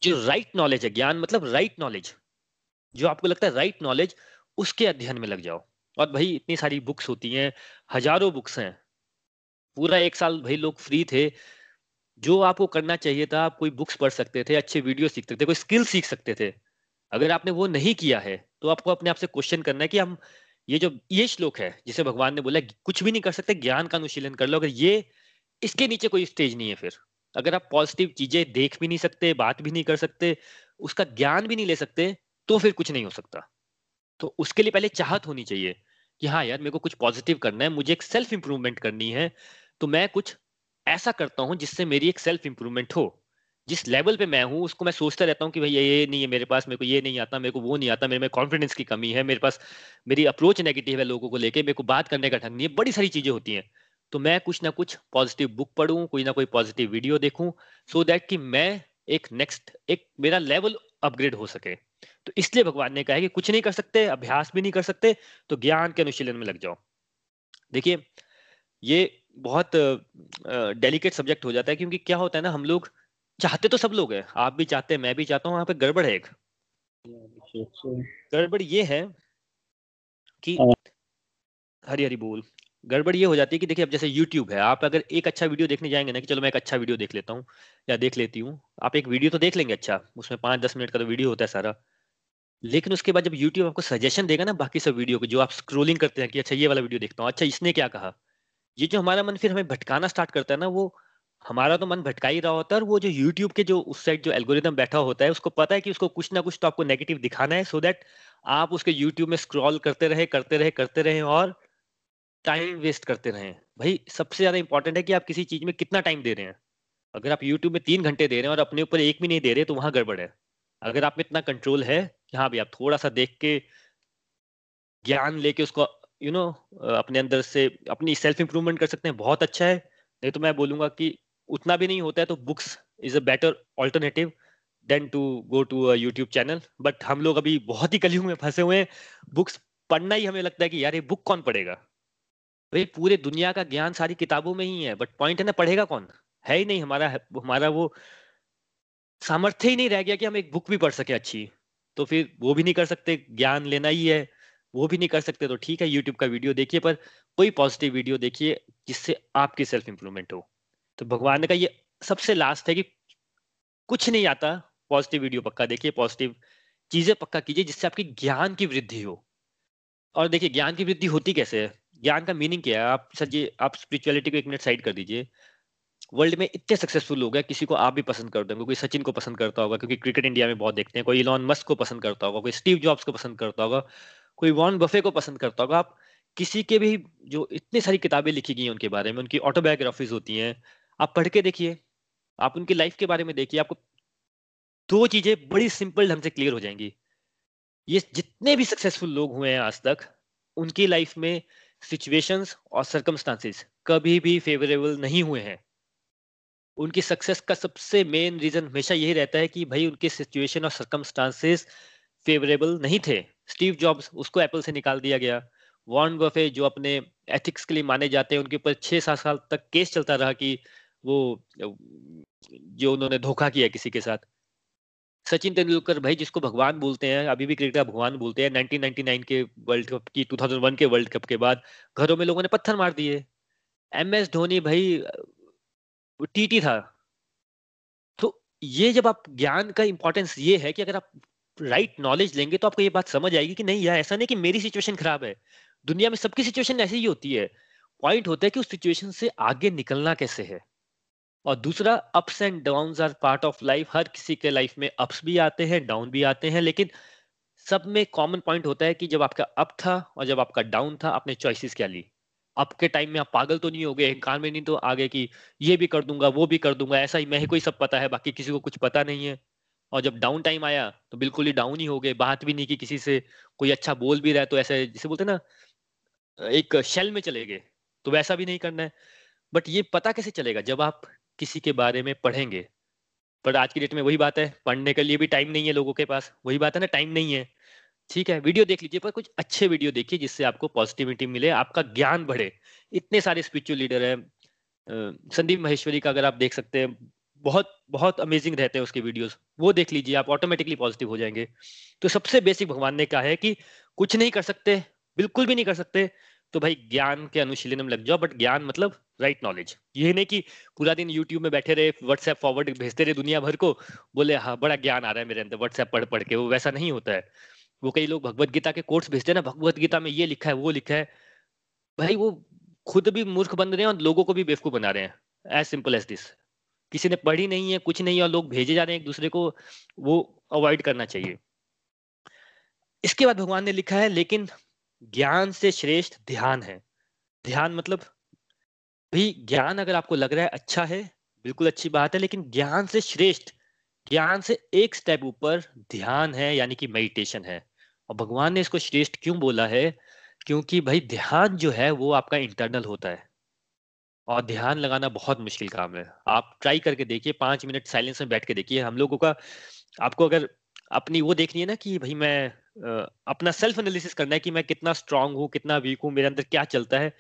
जो राइट नॉलेज है ज्ञान मतलब राइट नॉलेज जो आपको लगता है राइट नॉलेज उसके अध्ययन में लग जाओ। और भाई इतनी सारी बुक्स होती हैं, हज़ारों बुक्स हैं। पूरा एक साल भाई लोग फ्री थे। जो आपको करना चाहिए था, आप कोई बुक्स पढ़ सकते थे, अच्छे वीडियो सीख सकते थे, कोई स्किल सीख सकते थे। अगर आपने वो नहीं किया है तो आपको अपने आप से क्वेश्चन करना है कि हम, ये जो, ये श्लोक है, जिसे भगवान ने बोला कुछ भी नहीं कर सकते, ज्ञान का अनुशीलन कर लो, अगर ये, इसके नीचे कोई स्टेज नहीं है फिर। अगर आप पॉजिटिव चीज़ें देख भी नहीं सकते, बात भी नहीं कर सकते, उसका ज्ञान भी नहीं ले सकते तो फिर कुछ नहीं हो सकता। तो उसके लिए पहले चाहत होनी चाहिए कि हाँ यार, मेरे को कुछ पॉजिटिव करना है, मुझे एक सेल्फ इंप्रूवमेंट करनी है तो मैं कुछ ऐसा करता हूँ जिससे मेरी एक सेल्फ इंप्रूवमेंट हो। जिस लेवल पे मैं हूँ, उसको मैं सोचता रहता हूँ कि भाई ये ये नहीं है मेरे पास, मेरे को ये नहीं आता, मेरे को वो नहीं आता, मेरे में कॉन्फिडेंस की कमी है, मेरे पास, मेरी अप्रोच नेगेटिव है लोगों को लेके, मेरे को बात करने का ढंग नहीं है, बड़ी सारी चीज़ें होती हैं। तो मैं कुछ ना कुछ पॉजिटिव बुक पढ़ूं, कोई ना कोई पॉजिटिव वीडियो देखूँ सो दैट कि मैं एक नेक्स्ट एक मेरा लेवल अपग्रेड हो सके। तो इसलिए भगवान ने कहा है कि कुछ नहीं कर सकते अभ्यास भी नहीं कर सकते तो ज्ञान के अनुशीलन में लग जाओ। देखिए ये बहुत डेलिकेट सब्जेक्ट हो जाता है क्योंकि क्या होता है ना हम लोग चाहते तो सब लोग हैं। आप भी चाहते हैं मैं भी चाहता हूँ वहाँ पे गड़बड़ है एक। गड़बड़ ये है कि हाँ। हरी हरी बोल। गड़बड़ ये हो जाती है कि देखिए, अब जैसे YouTube है, आप अगर एक अच्छा वीडियो देखने जाएँगे ना कि चलो मैं एक अच्छा वीडियो देख लेता हूँ या देख लेती हूँ, आप एक वीडियो तो देख लेंगे अच्छा उसमें पाँच दस मिनट का तो वीडियो होता है सारा। लेकिन उसके बाद जब यूट्यूब आपको सजेशन देगा ना बाकी सब वीडियो को, जो आप स्क्रोलिंग करते हैं कि अच्छा ये वाला वीडियो देखता हूँ अच्छा इसने क्या कहा? ये जो हमारा मन फिर हमें भटकाना स्टार्ट करता है ना, वो हमारा तो मन भटका ही रहा होता है और वो जो यूट्यूब के जो उस साइड जो एल्गोरिदम बैठा होता है, उसको पता है कि उसको कुछ ना कुछ तो आपको नेगेटिव दिखाना है सो so दैट आप उसके यूट्यूब में स्क्रॉल करते रहे करते रहे करते रहे और टाइम वेस्ट करते रहे। भाई सबसे ज़्यादा इंपॉर्टेंट है कि आप किसी चीज़ में कितना टाइम दे रहे हैं। अगर आप यूट्यूब में तीन घंटे दे रहे हैं और अपने ऊपर एक भी नहीं दे रहे तो वहाँ गड़बड़ है। अगर आप में इतना कंट्रोल है कि हाँ भाई आप थोड़ा सा देख के ज्ञान लेके उसको यू you नो know, अपने अंदर से अपनी सेल्फ इंप्रूवमेंट कर सकते हैं बहुत अच्छा है। नहीं तो मैं बोलूँगा कि उतना भी नहीं होता है तो books is a better alternative than to go to a YouTube channel but हम लोग अभी बहुत ही कलयुग में फंसे हुए हैं। बुक्स पढ़ना ही हमें लगता है कि यार ये बुक कौन पढ़ेगा? भाई पूरे दुनिया का ज्ञान सारी किताबों में ही है बट पॉइंट है ना, पढ़ेगा कौन? है ही नहीं हमारा हमारा वो सामर्थ्य ही नहीं रह गया कि हम एक बुक भी पढ़ सके अच्छी। तो फिर वो भी नहीं कर सकते, ज्ञान लेना ही है, वो भी नहीं कर सकते तो ठीक है यूट्यूब का वीडियो देखिए, पर कोई पॉजिटिव वीडियो देखिए जिससे आपकी सेल्फ इंप्रूवमेंट हो। तो भगवान का ये सबसे लास्ट है कि कुछ नहीं आता पॉजिटिव वीडियो पक्का देखिए पॉजिटिव चीज़ें पक्का कीजिए जिससे आपकी ज्ञान की वृद्धि हो। और देखिए, ज्ञान की वृद्धि होती कैसे है? ज्ञान का मीनिंग क्या है? आप सर जी, आप स्पिरिचुअलिटी को एक मिनट साइड कर दीजिए। वर्ल्ड में इतने सक्सेसफुल लोग हैं, किसी को आप भी पसंद करते देंगे, कोई सचिन को पसंद करता होगा, क्योंकि क्रिकेट इंडिया में बहुत देखते हैं, कोई इलॉन मस्क को पसंद करता होगा, कोई स्टीव जॉब्स को पसंद करता होगा, कोई वॉन बफे को पसंद करता होगा। आप किसी के भी जो इतनी सारी किताबें लिखी गई हैं उनके बारे में, उनकी ऑटोबायोग्राफीज होती हैं, आप पढ़ के देखिए, आप उनकी लाइफ के बारे में देखिए, आपको दो चीज़ें बड़ी सिंपल ढंग से क्लियर हो जाएँगी। ये जितने भी सक्सेसफुल लोग हुए हैं आज तक, उनकी लाइफ में सिचुएशंस और सर्कमस्टांसेस कभी भी फेवरेबल नहीं हुए हैं। उनकी सक्सेस का सबसे मेन रीजन हमेशा यही रहता है कि भाई उनके सिचुएशन और सर्कमस्टांसेस फेवरेबल नहीं थे। स्टीव जॉब्स उसको एप्पल से निकाल दिया गया। वॉर्न बफे जो अपने एथिक्स के लिए माने जाते हैं, उनके ऊपर छह सात साल तक केस चलता रहा कि वो, जो उन्होंने धोखा किया किसी के साथ। सचिन तेंदुलकर भाई जिसको भगवान बोलते हैं, अभी भी क्रिकेट का भगवान बोलते हैं 1999 के वर्ल्ड कप की 2001 के वर्ल्ड कप के बाद घरों में लोगों ने पत्थर मार दिए। एम एस धोनी भाई टीटी था। तो ये जब आप ज्ञान का इंपॉर्टेंस ये है कि अगर आप राइट नॉलेज लेंगे तो आपको ये बात समझ आएगी कि नहीं यार, ऐसा नहीं कि मेरी सिचुएशन खराब है। दुनिया में सबकी सिचुएशन ऐसी ही होती है। पॉइंट होता है कि उस सिचुएशन से आगे निकलना कैसे है। और दूसरा ups and down are part of life हर किसी के लाइफ में अप्स भी आते हैं डाउन भी आते हैं, लेकिन सब में कॉमन पॉइंट होता है कि जब आपका अप था और जब आपका डाउन था, आपने चॉइसेस क्या ली? अब के टाइम में आप पागल तो नहीं हो गए कान में नहीं तो आगे कि ये भी कर दूँगा, वो भी कर दूँगा, ऐसा ही मैं ही कोई सब पता है, बाकी किसी को कुछ पता नहीं है। और जब डाउन टाइम आया तो बिल्कुल ही डाउन ही हो गए, बात भी नहीं की किसी से, कोई अच्छा बोल भी रहा है तो ऐसे जिसे बोलते ना, एक शेल में चले गए तो वैसा भी नहीं करना है। बट ये पता कैसे चलेगा? जब आप किसी के बारे में पढ़ेंगे। पर आज की डेट में वही बात है, पढ़ने के लिए भी टाइम नहीं है लोगों के पास। वही बात है ना टाइम नहीं है। ठीक है वीडियो देख लीजिए, पर कुछ अच्छे वीडियो देखिए, जिससे आपको पॉजिटिविटी मिले, आपका ज्ञान बढ़े। इतने सारे स्पिरिचुअल लीडर हैं। संदीप महेश्वरी का अगर आप देख सकते हैं, बहुत बहुत अमेजिंग रहते हैं उसके वीडियोस वो देख लीजिए, आप ऑटोमेटिकली पॉजिटिव हो जाएँगे। तो सबसे बेसिक भगवान ने कहा है कि कुछ नहीं कर सकते, बिल्कुल भी नहीं कर सकते तो भाई ज्ञान के अनुशीलन में लग जाओ। बट ज्ञान मतलब राइट नॉलेज ये नहीं कि पूरा दिन यूट्यूब में बैठे रहे व्हाट्सएप फॉरवर्ड भेजते रहे दुनिया भर को, बोले हाँ बड़ा ज्ञान आ रहा है मेरे अंदर व्हाट्सएप पढ़ पढ़ के। वो वैसा नहीं होता है। वो कई लोग भगवत गीता के कोर्स भेजते हैं ना, भगवत गीता में ये लिखा है, वो लिखा है। भाई, वो खुद भी मूर्ख बन रहे हैं और लोगों को भी बेवकूफ़ बना रहे हैं एज सिंपल एज दिस किसी ने पढ़ी नहीं है, कुछ नहीं है, और लोग भेजे जा रहे हैं एक दूसरे को, वो अवॉइड करना चाहिए। इसके बाद भगवान ने लिखा है, लेकिन ज्ञान से श्रेष्ठ ध्यान है। ध्यान मतलब भी ज्ञान अगर आपको लग रहा है अच्छा है, बिल्कुल अच्छी बात है, लेकिन ज्ञान से श्रेष्ठ, ज्ञान से एक स्टेप ऊपर ध्यान है, यानी कि मेडिटेशन है। और भगवान ने इसको श्रेष्ठ क्यों बोला है? क्योंकि भाई ध्यान जो है, वो आपका इंटरनल होता है। और ध्यान लगाना बहुत मुश्किल काम है। आप ट्राई करके देखिए, पाँच मिनट साइलेंस में बैठ के देखिए, हम लोगों का, आपको अगर अपनी वो देखनी है ना कि भाई मैं अपना सेल्फ एनालिसिस करना है कि मैं कितना स्ट्रांग हूँ, कितना वीक हूँ, मेरे अंदर क्या चलता है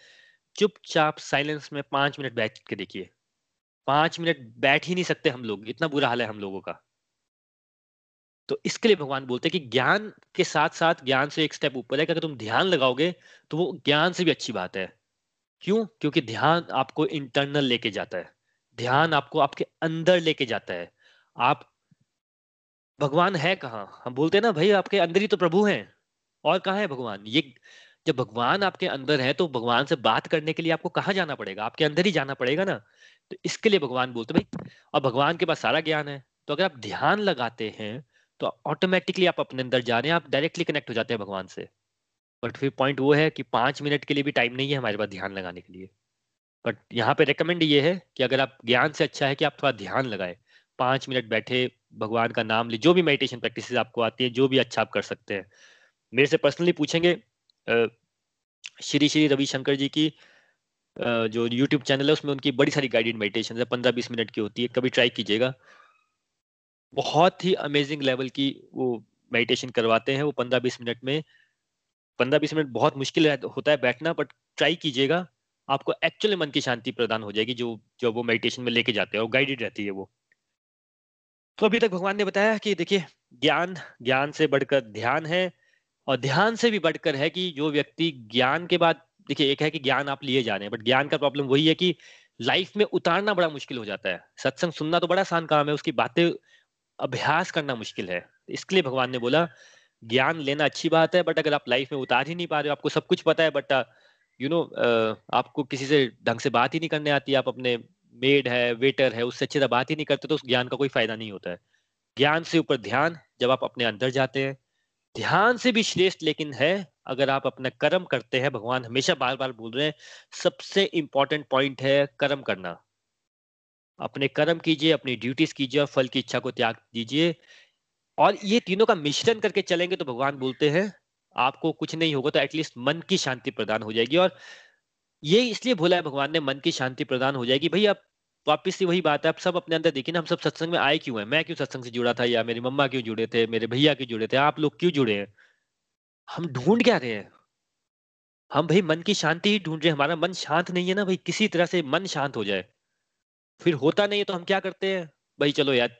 चुपचाप साइलेंस में पाँच मिनट बैठ के देखिए। पाँच मिनट बैठ ही नहीं सकते हम लोग, इतना बुरा हाल है हम लोगों का। तो इसके लिए भगवान बोलते हैं कि ज्ञान के साथ साथ ज्ञान से एक स्टेप ऊपर है कि अगर तुम ध्यान लगाओगे तो वो ज्ञान से भी अच्छी बात है। क्यों? क्योंकि ध्यान आपको इंटरनल लेके जाता है। ध्यान आपको आपके अंदर लेके जाता है। आप, भगवान है कहाँ? हम बोलते हैं ना, भाई, आपके अंदर ही तो प्रभु हैं। और कहाँ है भगवान? ये जब भगवान आपके अंदर है तो भगवान से बात करने के लिए आपको कहाँ जाना पड़ेगा? आपके अंदर ही जाना पड़ेगा ना? तो इसके लिए भगवान बोलते भाई और भगवान के पास सारा ज्ञान है तो अगर आप ध्यान लगाते हैं तो ऑटोमेटिकली आप अपने अंदर जा रहे हैं, आप डायरेक्टली कनेक्ट हो जाते हैं भगवान से। बट फिर पॉइंट वो है कि पाँच मिनट के लिए भी टाइम नहीं है हमारे पास ध्यान लगाने के लिए। बट यहाँ पे रिकमेंड ये है कि अगर आप ज्ञान से अच्छा है कि आप थोड़ा ध्यान लगाए, पाँच मिनट बैठे, भगवान का नाम ले, जो भी मेडिटेशन प्रैक्टिस आपको आती है, जो भी अच्छा आप कर सकते हैं। मेरे से पर्सनली पूछेंगे श्री श्री रविशंकर जी की जो यूट्यूब चैनल है, उसमें उनकी बड़ी सारी गाइडेड मेडिटेशन है, पंद्रह बीस मिनट की होती है, कभी ट्राई कीजिएगा। बहुत ही अमेजिंग लेवल की वो मेडिटेशन करवाते हैं वो पंद्रह बीस मिनट में। पंद्रह बीस मिनट बहुत मुश्किल होता है बैठना बट ट्राई कीजिएगा, आपको एक्चुअली मन की शांति प्रदान हो जाएगी जो जो वो मेडिटेशन में लेके जाते हैं, और गाइडेड रहती है वो। तो अभी तक भगवान ने बताया कि देखिए, ज्ञान ज्ञान से बढ़कर ध्यान है और ध्यान से भी बढ़कर है कि जो व्यक्ति ज्ञान के बाद, देखिए, एक है कि ज्ञान आप लिए जा रहे हैं बट ज्ञान का प्रॉब्लम वही है कि लाइफ में उतारना बड़ा मुश्किल हो जाता है। सत्संग सुनना तो बड़ा आसान काम है, उसकी बातें अभ्यास करना मुश्किल है। इसके लिए भगवान ने बोला, ज्ञान लेना अच्छी बात है बट अगर आप लाइफ में उतार ही नहीं पा रहे हो, आपको सब कुछ पता है बट यू नो आपको किसी से ढंग से बात ही नहीं करने आती, आप अपने मेड है वेटर है, उससे अच्छी तरह बात ही नहीं करते तो उस ज्ञान का कोई फ़ायदा नहीं होता है। ज्ञान से ऊपर ध्यान, जब आप अपने अंदर जाते हैं ध्यान से भी श्रेष्ठ लेकिन है, अगर आप अपना कर्म करते हैं, भगवान हमेशा बार बार बोल रहे हैं, सबसे इंपॉर्टेंट पॉइंट है कर्म करना। अपने कर्म कीजिए, अपनी ड्यूटीज़ कीजिए और फल की इच्छा को त्याग दीजिए। और ये तीनों का मिश्रण करके चलेंगे तो भगवान बोलते हैं, आपको कुछ नहीं होगा तो एटलीस्ट मन की शांति प्रदान हो जाएगी। और ये इसलिए बोला है, भगवान ने मन की शांति प्रदान हो जाएगी। भाई, अब वापिस से वही बात है आप सब अपने अंदर देखिए ना, हम सब सत्संग में आए क्यों हैं? मैं क्यों सत्संग से जुड़ा था या मेरी मम्मा क्यों जुड़े थे, मेरे भैया क्यों जुड़े थे? आप लोग क्यों जुड़े हैं? हम ढूंढ क्या रहे हैं? हम भाई मन की शांति ही ढूंढ रहे हैं। हमारा मन शांत नहीं है ना भाई, किसी तरह से मन शांत हो जाए। फिर होता नहीं है तो हम क्या करते हैं? भाई चलो यार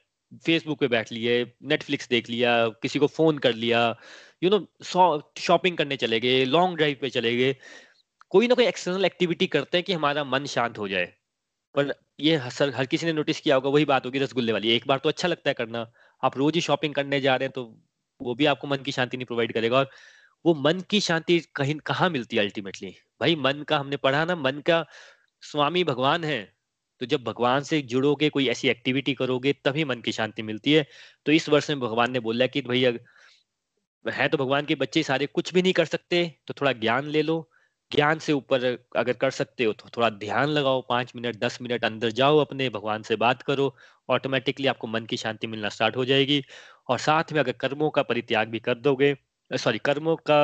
फेसबुक पे बैठ लिए नेटफ्लिक्स देख लिया, किसी को फ़ोन कर लिया यू नो शॉपिंग करने चले गए लॉन्ग ड्राइव पे चले गए। कोई ना कोई एक्सटर्नल एक्टिविटी करते हैं कि हमारा मन शांत हो जाए। पर ये हर हर किसी ने नोटिस किया होगा, वही बात होगी रसगुल्ले वाली। एक बार तो अच्छा लगता है करना। आप रोज ही शॉपिंग करने जा रहे हैं तो वो भी आपको मन की शांति नहीं प्रोवाइड करेगा। और वो मन की शांति कहीं, कहाँ मिलती है अल्टीमेटली भाई, मन का, हमने पढ़ा ना, मन का स्वामी भगवान है। तो जब भगवान से जुड़ोगे, कोई ऐसी एक्टिविटी करोगे, तभी मन की शांति मिलती है। तो इस वर्ष में भगवान ने बोला कि भैया है तो भगवान के बच्चे सारे कुछ भी नहीं कर सकते तो थोड़ा ज्ञान ले लो। ज्ञान से ऊपर अगर कर सकते हो तो थोड़ा ध्यान लगाओ, पाँच मिनट, दस मिनट अंदर जाओ अपने, भगवान से बात करो ऑटोमेटिकली आपको मन की शांति मिलना स्टार्ट हो जाएगी। और साथ में अगर कर्मों का परित्याग भी कर दोगे सॉरी कर्मों का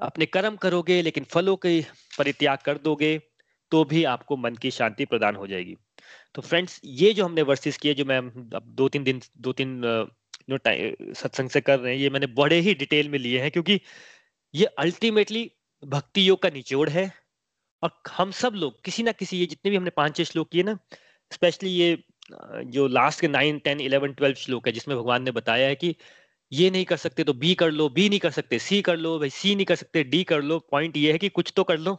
अपने कर्म करोगे, लेकिन फलों के परित्याग कर दोगे तो भी आपको मन की शांति प्रदान हो जाएगी। तो फ्रेंड्स ये जो हमने वर्सेस किए, जो मैं अब दो तीन दिन, दो तीन नो सत्संग से कर रहे हैं, ये मैंने बड़े ही डिटेल में लिए हैं, क्योंकि ये अल्टीमेटली भक्ति योग का निचोड़ है। और हम सब लोग, किसी ना किसी, ये जितने भी हमने पाँच छह श्लोक किए ना स्पेशली ये जो लास्ट के नाइन टेन इलेवन ट्वेल्व श्लोक है, जिसमें भगवान ने बताया है कि ये नहीं कर सकते तो बी कर लो बी नहीं कर सकते सी कर लो, भाई सी नहीं कर सकते डी कर लो। पॉइंट ये है कि कुछ तो कर लो।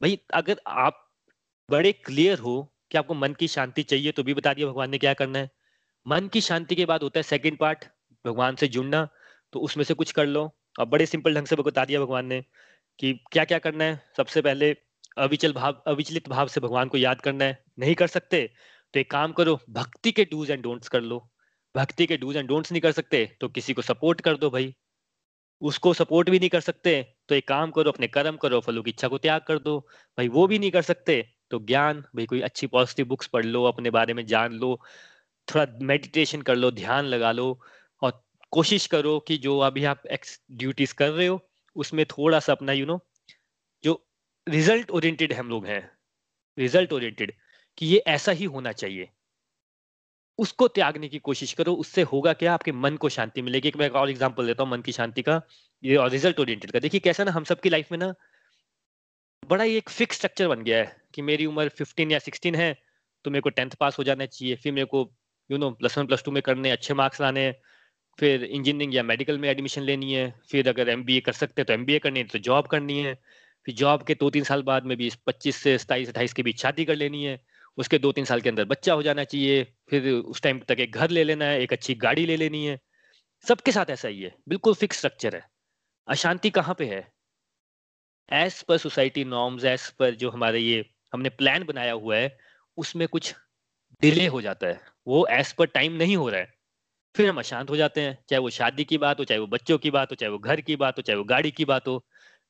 भाई, अगर आप बड़े क्लियर हो कि आपको मन की शांति चाहिए तो भी बता दिया भगवान ने क्या करना है। मन की शांति के बाद होता है सेकंड पार्ट भगवान से जुड़ना तो उसमें से कुछ कर लो। अब बड़े सिंपल ढंग से बता दिया भगवान ने कि क्या क्या करना है। सबसे पहले अविचल भाव, अविचलित भाव से भगवान को याद करना है। नहीं कर सकते तो एक काम करो, भक्ति के डूज एंड डोंट्स कर लो। भक्ति के डूज एंड डोंट्स नहीं कर सकते तो किसी को सपोर्ट कर दो भाई। उसको सपोर्ट भी नहीं कर सकते तो एक काम करो, अपने कर्म करो, फलों की इच्छा को त्याग कर दो। भाई, वो भी नहीं कर सकते तो ज्ञान, भाई, कोई अच्छी पॉजिटिव बुक्स पढ़ लो, अपने बारे में जान लो। थोड़ा मेडिटेशन कर लो, ध्यान लगा लो। कोशिश करो कि जो अभी आप एक्स ड्यूटीज़ कर रहे हो, उसमें थोड़ा सा अपना यू नो जो रिज़ल्ट ओरिएंटेड हम लोग हैं रिज़ल्ट ओरिएंटेड कि ये ऐसा ही होना चाहिए। उसको त्यागने की कोशिश करो, उससे होगा क्या? आपके मन को शांति मिलेगी। एक मैं और एग्जांपल देता हूँ, मन की शांति का, ये और रिज़ल्ट ओरिएंटेड का। देखिए कैसा ना, हम सबकी लाइफ में ना, बड़ा ही एक फिक्स स्ट्रक्चर बन गया है कि मेरी उम्र 15 या 16 है तो मेरे को टेंथ पास हो जाना चाहिए, फिर मेरे को you know plus one plus two में करने, अच्छे मार्क्स लाने हैं। फिर इंजीनियरिंग या मेडिकल में एडमिशन लेनी है, फिर अगर एमबीए कर सकते हैं तो एमबीए करनी है तो जॉब करनी है। फिर जॉब के दो तीन साल बाद में भी पच्चीस से सताईस, अट्ठाईस के बीच शादी कर लेनी है। उसके दो तीन साल के अंदर बच्चा हो जाना चाहिए। फिर उस टाइम तक एक घर ले लेना है, एक अच्छी गाड़ी ले लेनी है। सबके साथ ऐसा ही है। बिल्कुल फिक्स स्ट्रक्चर है। अशांति कहाँ पे है? As per society norms as per जो हमारे ये हमने प्लान बनाया हुआ है, उसमें कुछ डिले हो जाता है। वो एज पर टाइम नहीं हो रहा है। फिर हम अशांत हो जाते हैं, चाहे वो शादी की बात हो, चाहे वो बच्चों की बात हो, चाहे वो घर की बात हो, चाहे वो गाड़ी की बात हो।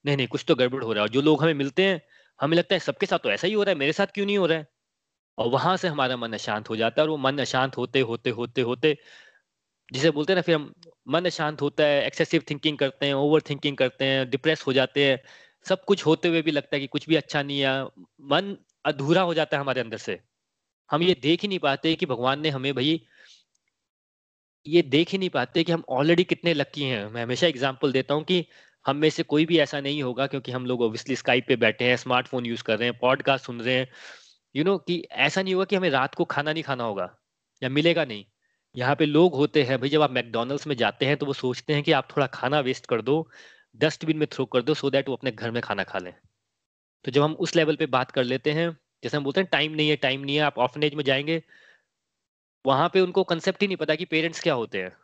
नहीं नहीं, कुछ तो गड़बड़ हो रहा है। और जो लोग हमें मिलते हैं, हमें लगता है सबके साथ तो ऐसा ही हो रहा है, मेरे साथ क्यों नहीं हो रहा है? और वहाँ से हमारा मन अशांत हो जाता है, और वो मन अशांत होते होते होते होते, जिसे बोलते हैं ना, फिर हम मन अशांत होता है एक्सेसिव थिंकिंग करते हैं ओवर थिंकिंग करते हैं डिप्रेस हो जाते हैं। सब कुछ होते हुए भी लगता है कि कुछ भी अच्छा नहीं है, मन अधूरा हो जाता है हमारे अंदर से। हम ये देख ही नहीं पाते कि भगवान ने हमें भाई ये देख ही नहीं पाते कि हम ऑलरेडी कितने लक्की हैं। मैं हमेशा एग्ज़ाम्पल देता हूँ कि हम में से कोई भी ऐसा नहीं होगा क्योंकि हम लोग ऑब्वियसली स्काइप पे बैठे हैं स्मार्टफ़ोन यूज़ कर रहे हैं पॉडकास्ट सुन रहे हैं। यू नो कि ऐसा नहीं होगा कि हमें रात को खाना नहीं खाना होगा या मिलेगा नहीं। यहाँ पे लोग होते हैं भाई, जब आप मैकडोनल्ड्स में जाते हैं तो वो सोचते हैं कि आप थोड़ा खाना वेस्ट कर दो डस्टबिन में थ्रो कर दो सो दैट वो अपने घर में खाना खा लें। तो जब हम उस लेवल पे बात कर लेते हैं, जैसे हम बोलते हैं टाइम नहीं है टाइम नहीं है, आप ऑफनेज में जाएँगे वहाँ पे उनको कंसेप्ट ही नहीं पता कि पेरेंट्स क्या होते हैं।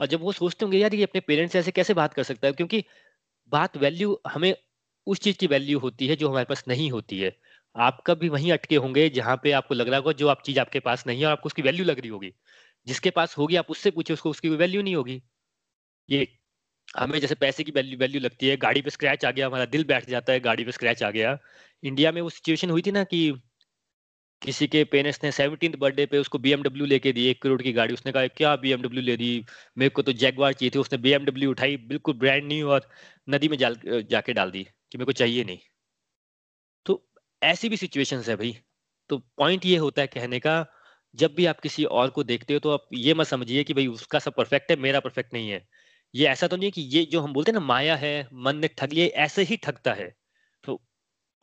और जब वो सोचते होंगे, यार, ये अपने पेरेंट्स से ऐसे कैसे बात कर सकता है? क्योंकि बात वैल्यू हमें उस चीज़ की वैल्यू होती है जो हमारे पास नहीं होती है। आप कभी वहीं अटके होंगे जहाँ पे आपको लग रहा होगा जो आप, चीज़ आपके पास नहीं है और आपको उसकी वैल्यू लग रही होगी। जिसके पास होगी, आप उससे पूछे, उसको उसकी वैल्यू नहीं होगी। ये हमें जैसे पैसे की वैल्यू वैल्यू लगती है। गाड़ी पे स्क्रैच आ गया, हमारा दिल बैठ जाता है, गाड़ी पे स्क्रैच आ गया। इंडिया में वो सिचुएशन हुई थी ना कि किसी के पेरेंट्स ने सेवनटीन बर्थडे पे उसको बीएमडब्ल्यू लेके दी, एक करोड़ की गाड़ी। उसने कहा, क्या बीएमडब्ल्यू ले दी? मेरे को तो जैगवार चाहिए थी। उसने बीएमडब्ल्यू उठाई, बिल्कुल ब्रांड न्यू और नदी में जाके डाल दी कि मेरे को चाहिए नहीं। तो ऐसी भी सिचुएशन है भाई। तो पॉइंट ये होता है कहने का, जब भी आप किसी और को देखते हो तो आप ये मत समझिए कि भाई उसका सब परफेक्ट है, मेरा परफेक्ट नहीं है। ये ऐसा तो नहीं है कि ये जो हम बोलते हैं ना, माया है, मन ने ठग ऐसे ही ठगता है।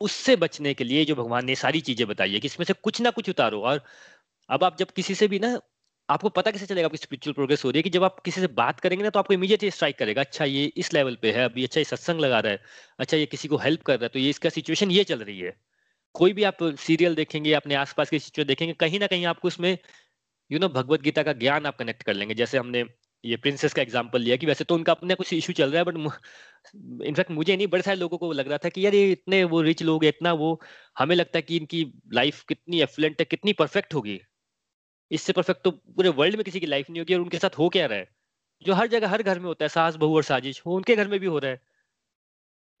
उससे बचने के लिए जो भगवान ने सारी चीज़ें बताई है कि इसमें से कुछ ना कुछ उतारो। और अब आप जब किसी से भी ना, आपको पता कैसे चलेगा आपकी स्पिरिचुअल प्रोग्रेस हो रही है कि जब आप किसी से बात करेंगे ना तो आपको इमीडिएटली स्ट्राइक करेगा अच्छा ये इस लेवल पे है, अभी अच्छा ये सत्संग लगा रहा है अच्छा ये किसी को हेल्प कर रहा है तो ये इसका सिचुएशन ये चल रही है। कोई भी आप सीरियल देखेंगे, अपने आसपास की सिचुएशन देखेंगे, कहीं ना कहीं आपको उसमें यू नो भगवत गीता का ज्ञान आप कनेक्ट कर लेंगे। जैसे हमने ये प्रिंसेस का एग्ज़ाम्पल लिया कि वैसे तो उनका अपना कुछ इशू चल रहा है बट इनफैक्ट मुझे नहीं, बड़े सारे लोगों को लग रहा था कि यार ये इतने वो रिच लोग इतना वो, हमें लगता है कि इनकी लाइफ कितनी एफलेंट है, कितनी परफेक्ट होगी। इससे परफेक्ट तो पूरे वर्ल्ड में किसी की लाइफ नहीं होगी और उनके साथ हो क्या रहा है? जो हर जगह, हर घर में होता है, सास बहू और साजिश, वो उनके घर में भी हो रहा है।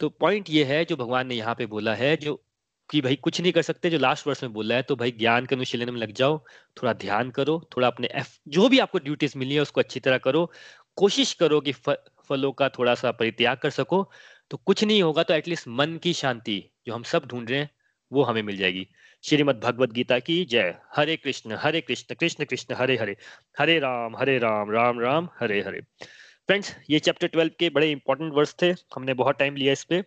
तो पॉइंट ये है जो भगवान ने यहाँ पे बोला है, जो कि भाई कुछ नहीं कर सकते जो लास्ट वर्ष में बोला है तो भाई ज्ञान के अनुशीलन में लग जाओ थोड़ा ध्यान करो थोड़ा अपने एफ़ जो भी आपको ड्यूटीज़ मिली है उसको अच्छी तरह करो कोशिश करो कि फ, फलों का थोड़ा सा परित्याग कर सको तो कुछ नहीं होगा तो एटलीस्ट मन की शांति जो हम सब ढूंढ रहे हैं वो हमें मिल जाएगी। श्रीमद भगवद गीता की जय। हरे कृष्ण हरे कृष्ण कृष्ण कृष्ण हरे हरे। हरे राम हरे राम राम राम हरे हरे। फ्रेंड्स ये चैप्टर ट्वेल्व के बड़े इंपॉर्टेंट वर्ड्स थे। हमने बहुत टाइम लिया इस पे।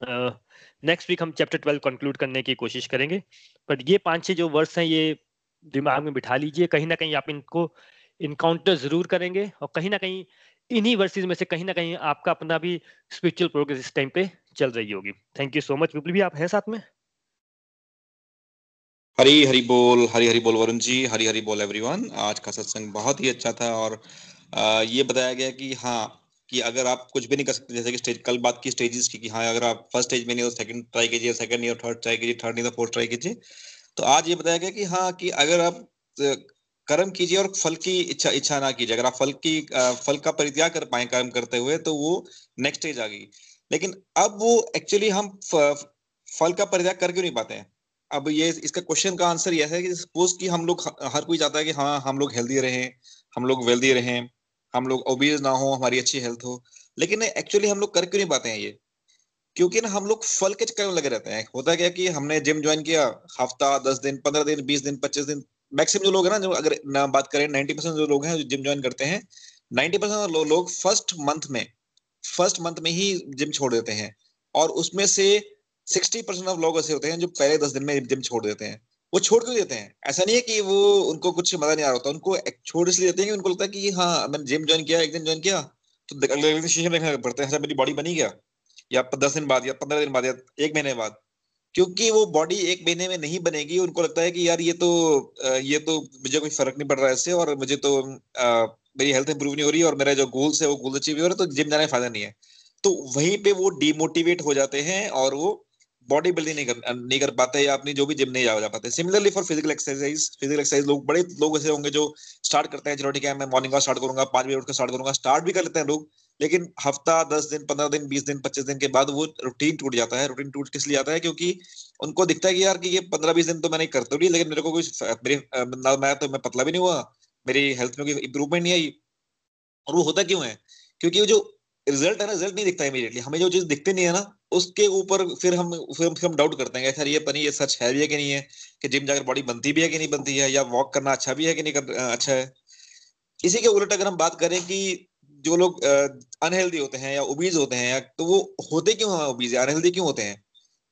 नेक्स्ट वीक हम चैप्टर ट्वेल्व कंक्लूड करने की कोशिश करेंगे। बट ये पाँच छह जो वर्ड्स हैं ये दिमाग में बिठा लीजिए। कहीं ना कहीं आप इनको इनकाउंटर ज़रूर करेंगे और कहीं ना कहीं इन्हीं वर्सेज में से कहीं ना कहीं आपका अपना भी स्पिरिचुअल प्रोग्रेस इस टाइम पे चल रही होगी। Thank you so much Vipul भी आप हैं साथ में? हरी हरी बोल हरी हरी बोल वरुण जी हरी हरी बोल एवरीवन आज का सत्संग बहुत ही अच्छा था और आ, ये बताया गया कि हाँ कि अगर आप कुछ भी नहीं कर सकते, जैसे कि स्टेज कल बात की स्टेजेस की कि हाँ अगर आप फ़र्स्ट स्टेज में नहीं हो सेकंड ट्राई कीजिए सेकंड नहीं हो थर्ड ट्राई कीजिए थर्ड नहीं तो फोर्थ ट्राई कीजिए। तो आज ये बताया गया कि हाँ कि अगर आप कर्म कीजिए और फल की इच्छा इच्छा ना कीजिए। अगर आप फल की फल का परित्याग कर पाए कर्म करते हुए तो वो नेक्स्ट स्टेज आ गई। लेकिन अब वो एक्चुअली हम फल का परित्याग कर क्यों नहीं पाते हैं? अब ये, इसका क्वेश्चन का आंसर यह है कि सपोज़ कि हम लोग हर कोई चाहता है कि हाँ हम लोग हेल्दी रहें, हम लोग वेल्दी रहें हम लोग ओबीज ना हो, हमारी अच्छी हेल्थ हो। लेकिन एक्चुअली हम लोग कर क्यों नहीं पाते हैं ये? क्योंकि ना, हम लोग फल के चक्कर में लगे रहते हैं। होता क्या कि हमने जिम ज्वाइन किया, हफ़्ता, दस दिन, पंद्रह दिन, बीस दिन, पच्चीस दिन मैक्सिमम जो लोग है ना, जो अगर ना बात करें नाइनटी परसेंट जो लोग हैं जो जिम ज्वाइन करते हैं नाइनटी परसेंट लोग फ़र्स्ट मंथ में फ़र्स्ट मंथ में ही जिम छोड़ देते हैं। और उसमें से सिक्सटी परसेंट ऑफ़ लोग ऐसे होते हैं जो पहले दस दिन में जिम छोड़ देते हैं। वो छोड़ क्यों देते हैं? ऐसा नहीं है कि वो उनको कुछ मज़ा नहीं आ रहा होता। उनको छोड़ इसलिए देते हैं कि उनको लगता है कि हाँ मैंने जिम ज्वाइन किया एक दिन ज्वाइन किया तो अगले दिन शीशे देखना पड़ता है मेरी बॉडी बनी गया। या दस दिन बाद या पंद्रह दिन बाद या एक महीने बाद। क्योंकि वो बॉडी एक महीने में नहीं बनेगी उनको लगता है कि यार ये तो ये तो मुझे कोई फ़र्क नहीं पड़ रहा है इससे और मुझे तो आ, मेरी हेल्थ इंप्रूव नहीं हो रही और मेरा जो गोल्स है वो गोल्स अचीव हो रहा है तो जिम जाने का फ़ायदा नहीं है। तो वहीं पे वो डिमोटिवेट हो जाते हैं और वो बॉडी बिल्डिंग नहीं कर नहीं कर पाते या अपनी जो भी जिम नहीं जा, जा पाते। Similarly for physical exercise physical exercise लोग बड़े लोग ऐसे होंगे जो स्टार्ट करते हैं चलो ठीक है मैं मॉर्निंग का स्टार्ट करूँगा पाँच बजे उठकर स्टार्ट करूँगा स्टार्ट भी कर लेते हैं लोग लेकिन हफ़्ता दस दिन पंद्रह दिन बीस दिन पच्चीस दिन के बाद वो रूटीन टूट जाता है। रूटीन टूट किस लिए आता है? क्योंकि उनको दिखता है कि यार कि ये पंद्रह बीस दिन तो मैंने करते हुई लेकिन मेरे को कोई मेरे मैं तो मैं पतला भी नहीं हुआ मेरी हेल्थ में कोई इंप्रूवमेंट नहीं आई और वो होता क्यों है? क्योंकि वो जो रिज़ल्ट है ना रिज़ल्ट नहीं दिखता इमीडिएटली हमें जो चीज़ दिखती नहीं है ना उसके ऊपर फिर हम फिर, हम डाउट करते हैं सर ये पनी ये सच है भी है कि नहीं है कि जिम जाकर बॉडी बनती भी है कि नहीं बनती है या वॉक करना अच्छा भी है कि नहीं कर, अच्छा है। इसी के उलट अगर हम बात करें कि जो लोग अनहेल्दी होते हैं या ओबीज होते हैं या तो वो होते क्यों हैं ओबीज अनहेल्दी क्यों होते हैं?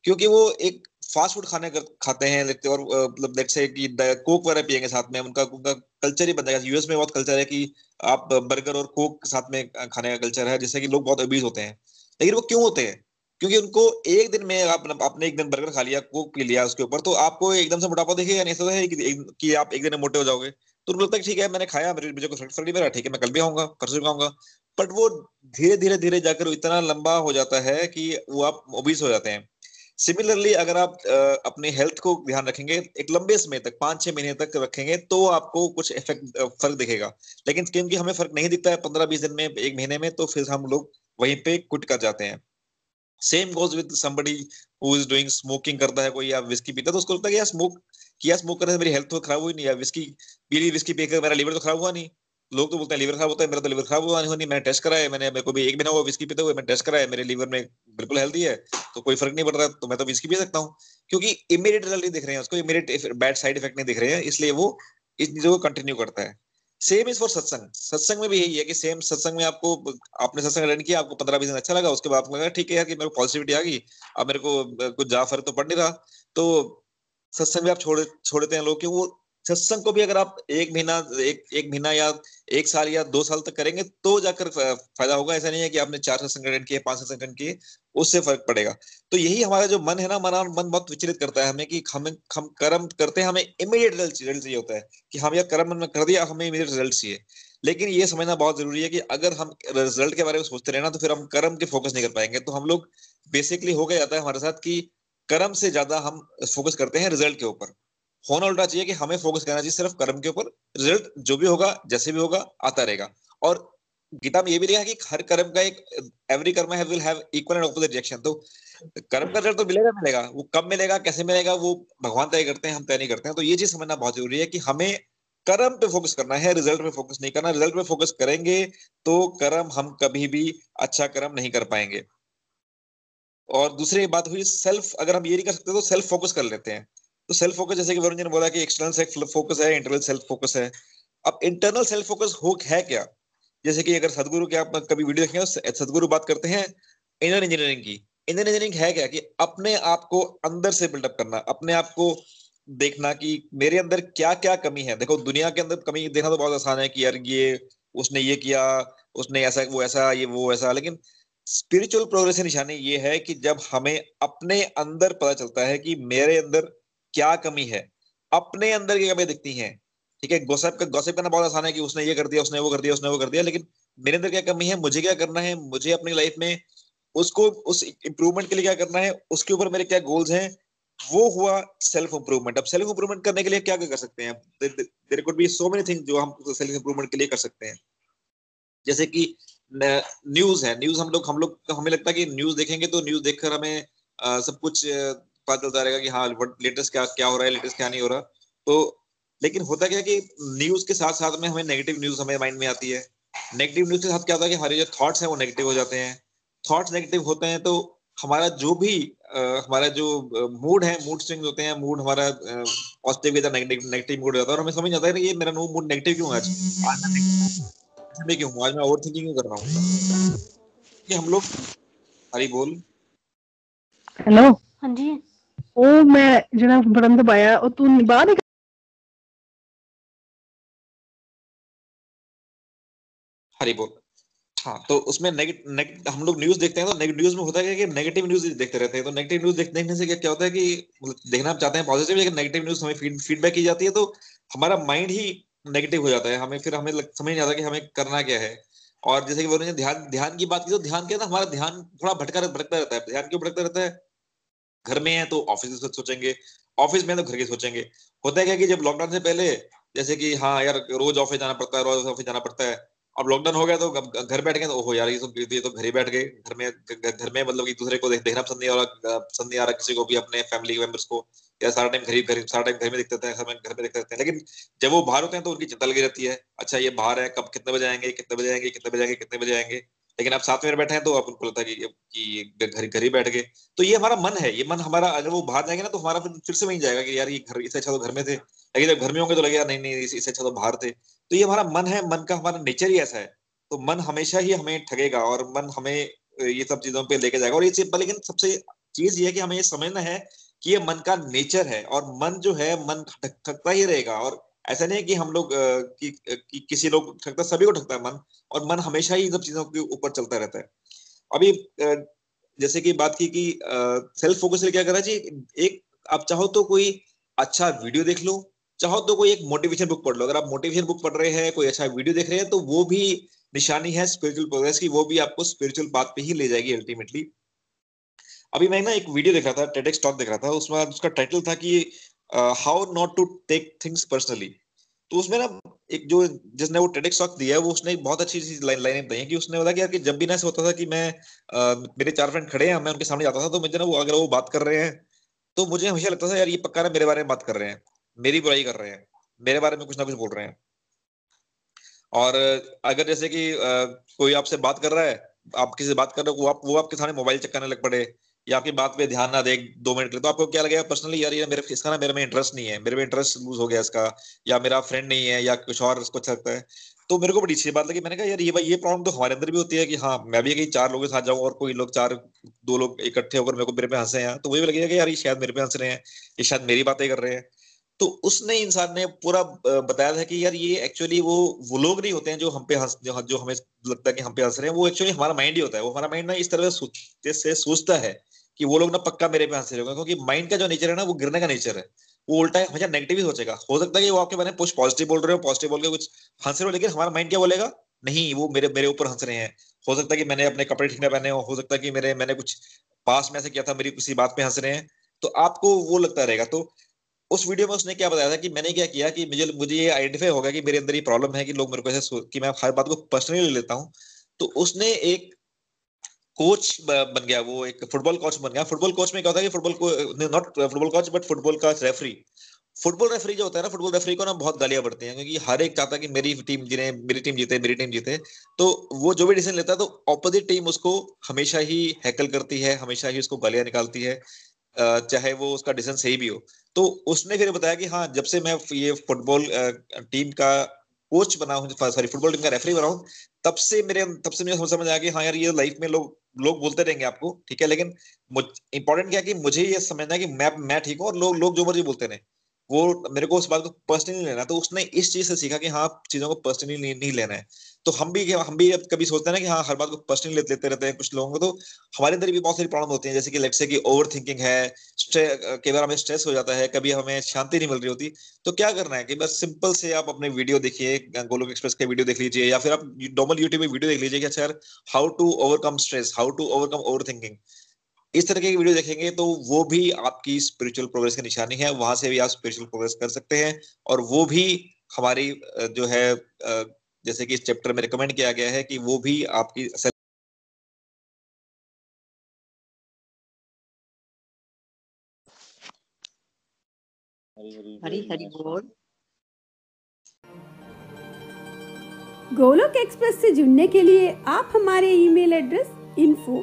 क्योंकि वो एक फास्ट फ़ूड खाने कर, खाते हैं लेते और मतलब लेट्स से कि कोक वगैरह पियेंगे साथ में उनका उनका कल्चर ही बन जाएगा। यूएस में बहुत कल्चर है कि आप बर्गर और कोक साथ में खाने का कल्चर है जिससे कि लोग बहुत ओबीज होते हैं। लेकिन वो क्यों होते हैं? क्योंकि उनको एक दिन में आप आपने एक दिन बर्गर खा लिया कोक पी लिया उसके ऊपर तो आपको एकदम से मोटापा दिखेगा नहीं ऐसा है कि, कि आप एक दिन में मोटे हो जाओगे। तो उनको लगता है ठीक है मैंने खाया मेरे मुझे कुछ फ़र्क नहीं ठीक है मैं कल भी आऊँगा परसों भी आऊँगा। बट वो धीरे धीरे धीरे जाकर इतना लंबा हो जाता है कि वो आप ओबीस हो जाते हैं। सिमिलरली अगर आप अपने हेल्थ को ध्यान रखेंगे, एक लंबे समय तक, पाँच छह महीने तक रखेंगे तो आपको कुछ इफ़ेक्ट फ़र्क दिखेगा। लेकिन क्योंकि हमें फ़र्क नहीं दिखता है पंद्रह बीस दिन में, एक महीने में तो फिर हम लोग वहीं पे कुट कर जाते हैं। Same goes with somebody who is doing smoking करता है कोई, या विस्की पीता है तो उसको लगता है कि यार स्मोक किया स्मोक करने से मेरी हेल्थ तो खराब हुई नहीं, या विस्की पीली विस्की पीकर मेरा लीवर तो खराब हुआ नहीं। लोग तो बोलते हैं, लीवर खराब होता है, मेरा तो लीवर खराब हुआ नहीं मैंने टेस्ट कराया मैंने, मेरे को भी एक महीना हुआ विस्की पीते हुए मैं टेस्ट कराया मेरे लीवर में बिल्कुल हेल्दी है तो कोई फ़र्क नहीं पड़ रहा तो मैं तो विस्की पी सकता हूँ। क्योंकि इमीडिएट रिज़ल्ट नहीं दिख रहे हैं, उसको इमीडिएट बैड साइड इफ़ेक्ट नहीं दिख रहे हैं, इसलिए वो इस चीज़ों को कंटिन्यू करता है। सेम इज़ फॉर सत्संग सत्संग में भी यही है कि सेम सत्संग में आपको, आपने सत्संग रन किया, आपको पंद्रह बीस दिन अच्छा लगा, उसके बाद आपको लगा ठीक है यार, कि मेरे को पॉजिटिविटी आ गई, अब मेरे को, कुछ जा फ़र्क तो पड़ नहीं रहा। तो सत्संग में आप छोड़ छोड़ देते हैं लोग कि वो सत्संग को भी अगर आप एक महीना, एक एक महीना या एक साल या दो साल तक करेंगे तो जाकर फ़ायदा होगा। ऐसा नहीं है कि आपने चार सत्संग अटेंड किए, पाँच सत्संग किए, उससे फ़र्क पड़ेगा। तो यही हमारा जो मन है ना मन मन बहुत विचलित करता है हमें कि हम हम कर्म करते हैं, हमें इमीडिएट रिज़ल्ट चाहिए होता है कि हम यार कर्म में कर दिया, हमें इमीडिएट रिज़ल्ट चाहिए। लेकिन ये समझना बहुत ज़रूरी है कि अगर हम रिज़ल्ट के बारे में सोचते रहे ना तो फिर हम कर्म के फोकस नहीं कर पाएँगे। तो हम लोग बेसिकली हो गया जाता है हमारे साथ कि कर्म से ज़्यादा हम फोकस करते हैं रिज़ल्ट के ऊपर। होना उल्टा चाहिए कि हमें फोकस करना चाहिए, सिर्फ़ कर्म के ऊपर रिज़ल्ट जो भी होगा, जैसे भी होगा, आता रहेगा। और गीता में ये भी लिखा है कि हर कर्म का एक एवरी कर्म है will have equal and opposite reaction तो कर्म का रिज़ल्ट तो मिलेगा मिलेगा। वो कब मिलेगा, कैसे मिलेगा, वो भगवान तय करते हैं, हम तय नहीं करते हैं। तो ये चीज़ समझना बहुत ज़रूरी है कि हमें कर्म पे फोकस करना है रिज़ल्ट पे फोकस नहीं करना। रिज़ल्ट पे फोकस करेंगे तो कर्म हम कभी भी अच्छा कर्म नहीं कर पाएँगे। और दूसरी बात हुई सेल्फ अगर हम ये नहीं कर सकते तो सेल्फ फोकस कर लेते हैं। तो सेल्फ फोकस जैसे कि वरुण जी ने बोला कि एक्सटर्नल सेल्फ फोकस है इंटरनल सेल्फ फोकस है। अब इंटरनल सेल्फ फोकस हो है क्या? जैसे कि अगर सदगुरु के आप कभी वीडियो देखेंगे तो सदगुरु बात करते हैं इनर इंजीनियरिंग की। इनर इंजीनियरिंग है क्या? कि अपने आप को अंदर से बिल्डअप करना, अपने आप को देखना कि मेरे अंदर क्या क्या कमी है। देखो, दुनिया के अंदर कमी देखना तो बहुत आसान है कि यार ये, उसने ये किया, उसने ऐसा, वो ऐसा, ये, वो ऐसा। लेकिन स्पिरिचुअल प्रोग्रेस निशानी ये है कि जब हमें अपने अंदर पता चलता है कि मेरे अंदर क्या कमी है? अपने अंदर की कमी दिखती हैं? ठीक है गोसेप का गोसेप करना बहुत आसान है कि उसने ये कर दिया उसने वो कर दिया उसने वो कर दिया लेकिन मेरे अंदर क्या कमी है? मुझे क्या करना है? मुझे अपनी लाइफ में उसको उस इंप्रूवमेंट के लिए क्या करना है? उसके ऊपर मेरे क्या गोल्स हैं? वो हुआ सेल्फ इंप्रूवमेंट अब सेल्फ इंप्रूवमेंट करने के लिए क्या कर सकते हैं? There could be so many thing जो हम सेल्फ इंप्रूवमेंट के लिए कर सकते हैं। जैसे कि न्यूज़ है। न्यूज़ हम लोग हम लोग हमें लगता है कि न्यूज़ देखेंगे तो न्यूज़ देखकर हमें आ, सब कुछ पता चलता रहेगा कि हाँ लेटेस्ट क्या क्या हो रहा है लेटेस्ट क्या नहीं हो रहा। तो लेकिन होता क्या कि न्यूज़ के साथ साथ में हमें नेगेटिव न्यूज़ हमें माइंड में आती है। नेगेटिव न्यूज़ के साथ क्या होता है कि हमारे जो थॉट्स हैं वो नेगेटिव हो जाते हैं। थॉट्स नेगेटिव होते हैं तो हमारा जो भी आ, हमारा जो मूड है मूड स्विंग होते हैं मूड हमारा पॉजिटिव या नेगेटिव नेगेटिव मूड जाता है। और हमें समझ आता है ये मेरा मूड नेगेटिव क्यों है आज? मैं क्यों हूँ। आज मैं ओवर थिंकिंग कर रहा हूँ? कि हम लोग हरी बोल। हेलो हाँ जी। ਉਹ ਮੈਂ ਜਿਹੜਾ ਬਟਨ ਦਬਾਇਆ ਉਹ ਤੂੰ ਬਾਹਰ ਹੀ हरी बोल हाँ तो उसमें नेगेटिव नेग, हम लोग न्यूज देखते हैं तो नेगेटिव न्यूज में होता है कि नेगेटिव न्यूज देखते रहते हैं तो नेगेटिव न्यूज देख, देखने से क्या क्या होता है कि मतलब देखना आप चाहते हैं पॉजिटिव लेकिन नेगेटिव न्यूज हमें फीड फीडबैक की जाती है तो हमारा माइंड ही नेगेटिव हो जाता है हमें फिर हमें लग, समझ नहीं आता कि हमें करना क्या है और जैसे कि बोले ध्यान ध्यान की बात की तो ध्यान क्या था हमारा ध्यान थोड़ा भटका भटकता रहता है ध्यान क्यों भटकता रहता है घर में है तो ऑफ़िस की सोचेंगे ऑफ़िस में तो घर की सोचेंगे। होता है क्या कि जब लॉकडाउन से पहले जैसे कि हाँ यार रोज ऑफ़िस जाना पड़ता है रोज ऑफ़िस जाना पड़ता है अब लॉकडाउन हो गया तो घर बैठ गए तो ओहो यार ये तो ये तो घर ही बैठ गए। घर में घर में मतलब एक दूसरे को देख, देखना पसंद नहीं आ रहा पसंद नहीं आ रहा किसी को भी अपने फैमिली के मेंबर्स को। या सारा टाइम घर ही घर सारा टाइम घर में देखते हैं में घर में देखते हैं। लेकिन जब वो बाहर होते हैं तो उनकी चिंता लगी रहती है अच्छा ये बाहर है कब कितने बजे आएँगे कितने बजे आएँगे कितने बजे आएँगे कितने बजे आएँगे। लेकिन आप साथ में बैठे हैं तो आप उनको लगता है कि, कि घर घर ही बैठ गए। तो ये हमारा मन है ये मन हमारा अगर वो बाहर जाएँगे ना तो हमारा फिर फिर से वही जाएगा कि यार ये घर इससे अच्छा तो घर में थे लेकिन जब घर में होंगे तो लगेगा नहीं नहीं इससे अच्छा तो बाहर थे। तो ये हमारा मन है मन का हमारा नेचर ही ऐसा है। तो मन हमेशा ही हमें ठगेगा और मन हमें ये सब चीज़ों पे लेके जाएगा। और ये लेकिन सबसे चीज़ ये है कि हमें ये समझना है कि ये मन का नेचर है और मन जो है मन थकता ही रहेगा। और ऐसा नहीं है कि हम लोग कि, कि किसी लोग ठगता सभी को ठगता है मन। और मन हमेशा ही इन सब चीज़ों के ऊपर चलता रहता है। अभी जैसे कि बात की कि सेल्फ फोकस क्या करा जी एक, आप चाहो तो कोई अच्छा वीडियो देख लो, चाहो तो कोई एक मोटिवेशन बुक पढ़ लो। अगर आप मोटिवेशन बुक पढ़ रहे हैं, कोई अच्छा वीडियो देख रहे हैं तो वो भी निशानी है स्पिरिचुअल प्रोग्रेस की, वो भी आपको स्पिरिचुअल बात पे ही ले जाएगी अल्टीमेटली अभी मैं ना एक वीडियो देख रहा था टेडेक्स टॉक देख रहा था, उसमें उसका टाइटल था कि how not to take things personally तो उसमें ना एक जो जिसने वो टेडेक्स टॉक दिया है वो उसने बहुत अच्छी चीज़ लाइन लाइन बताई कि उसने बोला कि यार कि जब भी ना होता था कि मैं आ, मेरे चार फ्रेंड खड़े हैं मैं उनके सामने जाता था तो मुझे ना वो अगर वो बात कर रहे हैं तो मुझे हमेशा लगता था यार ये पक्का ना मेरे बारे में बात कर रहे हैं मेरी बुराई कर रहे हैं मेरे बारे में कुछ ना कुछ बोल रहे हैं। और अगर जैसे कि आ, कोई आपसे बात कर रहा है आप किसी से बात कर रहे हो वो आप वो आपके सामने मोबाइल चेक करने लग पड़े या आपकी बात पे ध्यान ना दे दो मिनट के लिए। तो आपको क्या लगेगा पर्सनली यार ये मेरे, इसका ना मेरे में इंटरेस्ट नहीं है। मेरे में इंटरेस्ट लूज हो गया इसका, या मेरा फ्रेंड नहीं है, या कुछ और इसको अच्छा लगता है। तो मेरे को बड़ी अच्छी बात लगी। मैंने कहा, यार ये भाई, ये प्रॉब्लम तो हमारे अंदर भी होती है कि हाँ मैं भी कहीं चार लोगों के साथ जाऊँ और कोई लोग चार, दो लोग इकट्ठे होकर मेरे को, मेरे पे हंसे हैं। तो वही लगेगा कि यार ये शायद मेरे पे हंस रहे हैं, ये शायद मेरी बातें कर रहे हैं। तो उसने, इंसान ने पूरा बताया था कि यार ये एक्चुअली वो वो लोग नहीं होते हैं जो हम पे हंस, जो हमें लगता है कि हम पे हंस रहे हैं। वो एक्चुअली हमारा माइंड ही होता है। वो हमारा माइंड ना इस तरह से सोचता है। कि वो लोग ना पक्का मेरे पे हंस रहे होंगे क्योंकि माइंड का जो नेचर है ना, वो गिरने का नेचर है। वो उल्टा हमेशा नेगेटिव ही सोचेगा। हो सकता है कि वो आपके बारे में कुछ पॉजिटिव बोल रहे हो पॉजिटिव बोल के कुछ हंस रहे हो, लेकिन हमारा माइंड क्या बोलेगा? नहीं, वो मेरे मेरे ऊपर हंस रहे हैं। हो सकता है कि मैंने अपने कपड़े ठीक ना पहने हो हो सकता है कि मेरे, मैंने कुछ पास में ऐसे किया था, मेरी किसी बात पे हंस रहे हैं। तो आपको वो लगता रहेगा। तो उस वीडियो में उसने क्या बताया था कि मैंने क्या किया कि मुझे मुझे ये आइडेंटिफाई होगा कि मेरे अंदर ये प्रॉब्लम है कि लोग मेरे को ऐसे कि मैं हर बात को पर्सनली ले लेता हूँ। तो उसने एक कोच बन गया वो एक फुटबॉल कोच बन गया फुटबॉल कोच में क्या होता है कि football not football coach but football का रेफरी फुटबॉल रेफरी जो होता है ना फुटबॉल रेफरी को ना बहुत गालियाँ पड़ती हैं क्योंकि हर एक चाहता है कि मेरी टीम जिने मेरी टीम जीते मेरी टीम जीते तो वो जो भी डिसीज़न लेता है तो ऑपोजिट टीम उसको हमेशा ही हैकल करती है हमेशा ही उसको गालियाँ निकालती है चाहे वो उसका डिसीज़न सही भी हो तो उसने फिर बताया कि हाँ जब से मैं ये फुटबॉल टीम का कोच बना हूँ सॉरी फुटबॉल टीम का रेफरी बना हूँ, तब से मेरे तब से मुझे समझ आया कि हाँ यार, ये लाइफ में लोग लोग बोलते रहेंगे आपको, ठीक है, लेकिन इंपॉर्टेंट क्या कि मुझे ये समझना है कि मैं मैं ठीक हूँ और लोग लोग जो मर्ज़ी बोलते रहे। वो मेरे को उस बात को पर्सनली लेना तो उसने इस चीज़ से सीखा कि हाँ चीज़ों को पर्सनली नहीं, नहीं लेना है। तो हम भी हम भी कभी सोचते हैं ना कि हाँ हर बात को पर्सनली ले, लेते रहते हैं कुछ लोगों को तो हमारे अंदर भी बहुत सारी प्रॉब्लम होती है। जैसे कि लेट से कि ओवर थिंकिंग है कई बार हमें स्ट्रेस हो जाता है कभी हमें शांति नहीं मिल रही होती। तो क्या करना है कि बस सिंपल से आप अपने वीडियो देखिए गोलोक एक्सप्रेस के वीडियो देख लीजिए या फिर आप नॉर्मल यूट्यूब में वीडियो देख लीजिए कि अच्छा how to overcome stress how to overcome over thinking इस तरह की वीडियो देखेंगे तो वो भी आपकी स्पिरिचुअल प्रोग्रेस की निशानी है वहाँ से भी आप स्पिरिचुअल प्रोग्रेस कर सकते हैं और वो भी हमारी जो है जैसे कि इस चैप्टर में रिकमेंड किया गया है कि वो भी आपकी हरी हरी बोल। गोलोक एक्सप्रेस से जुड़ने के लिए आप हमारे email address info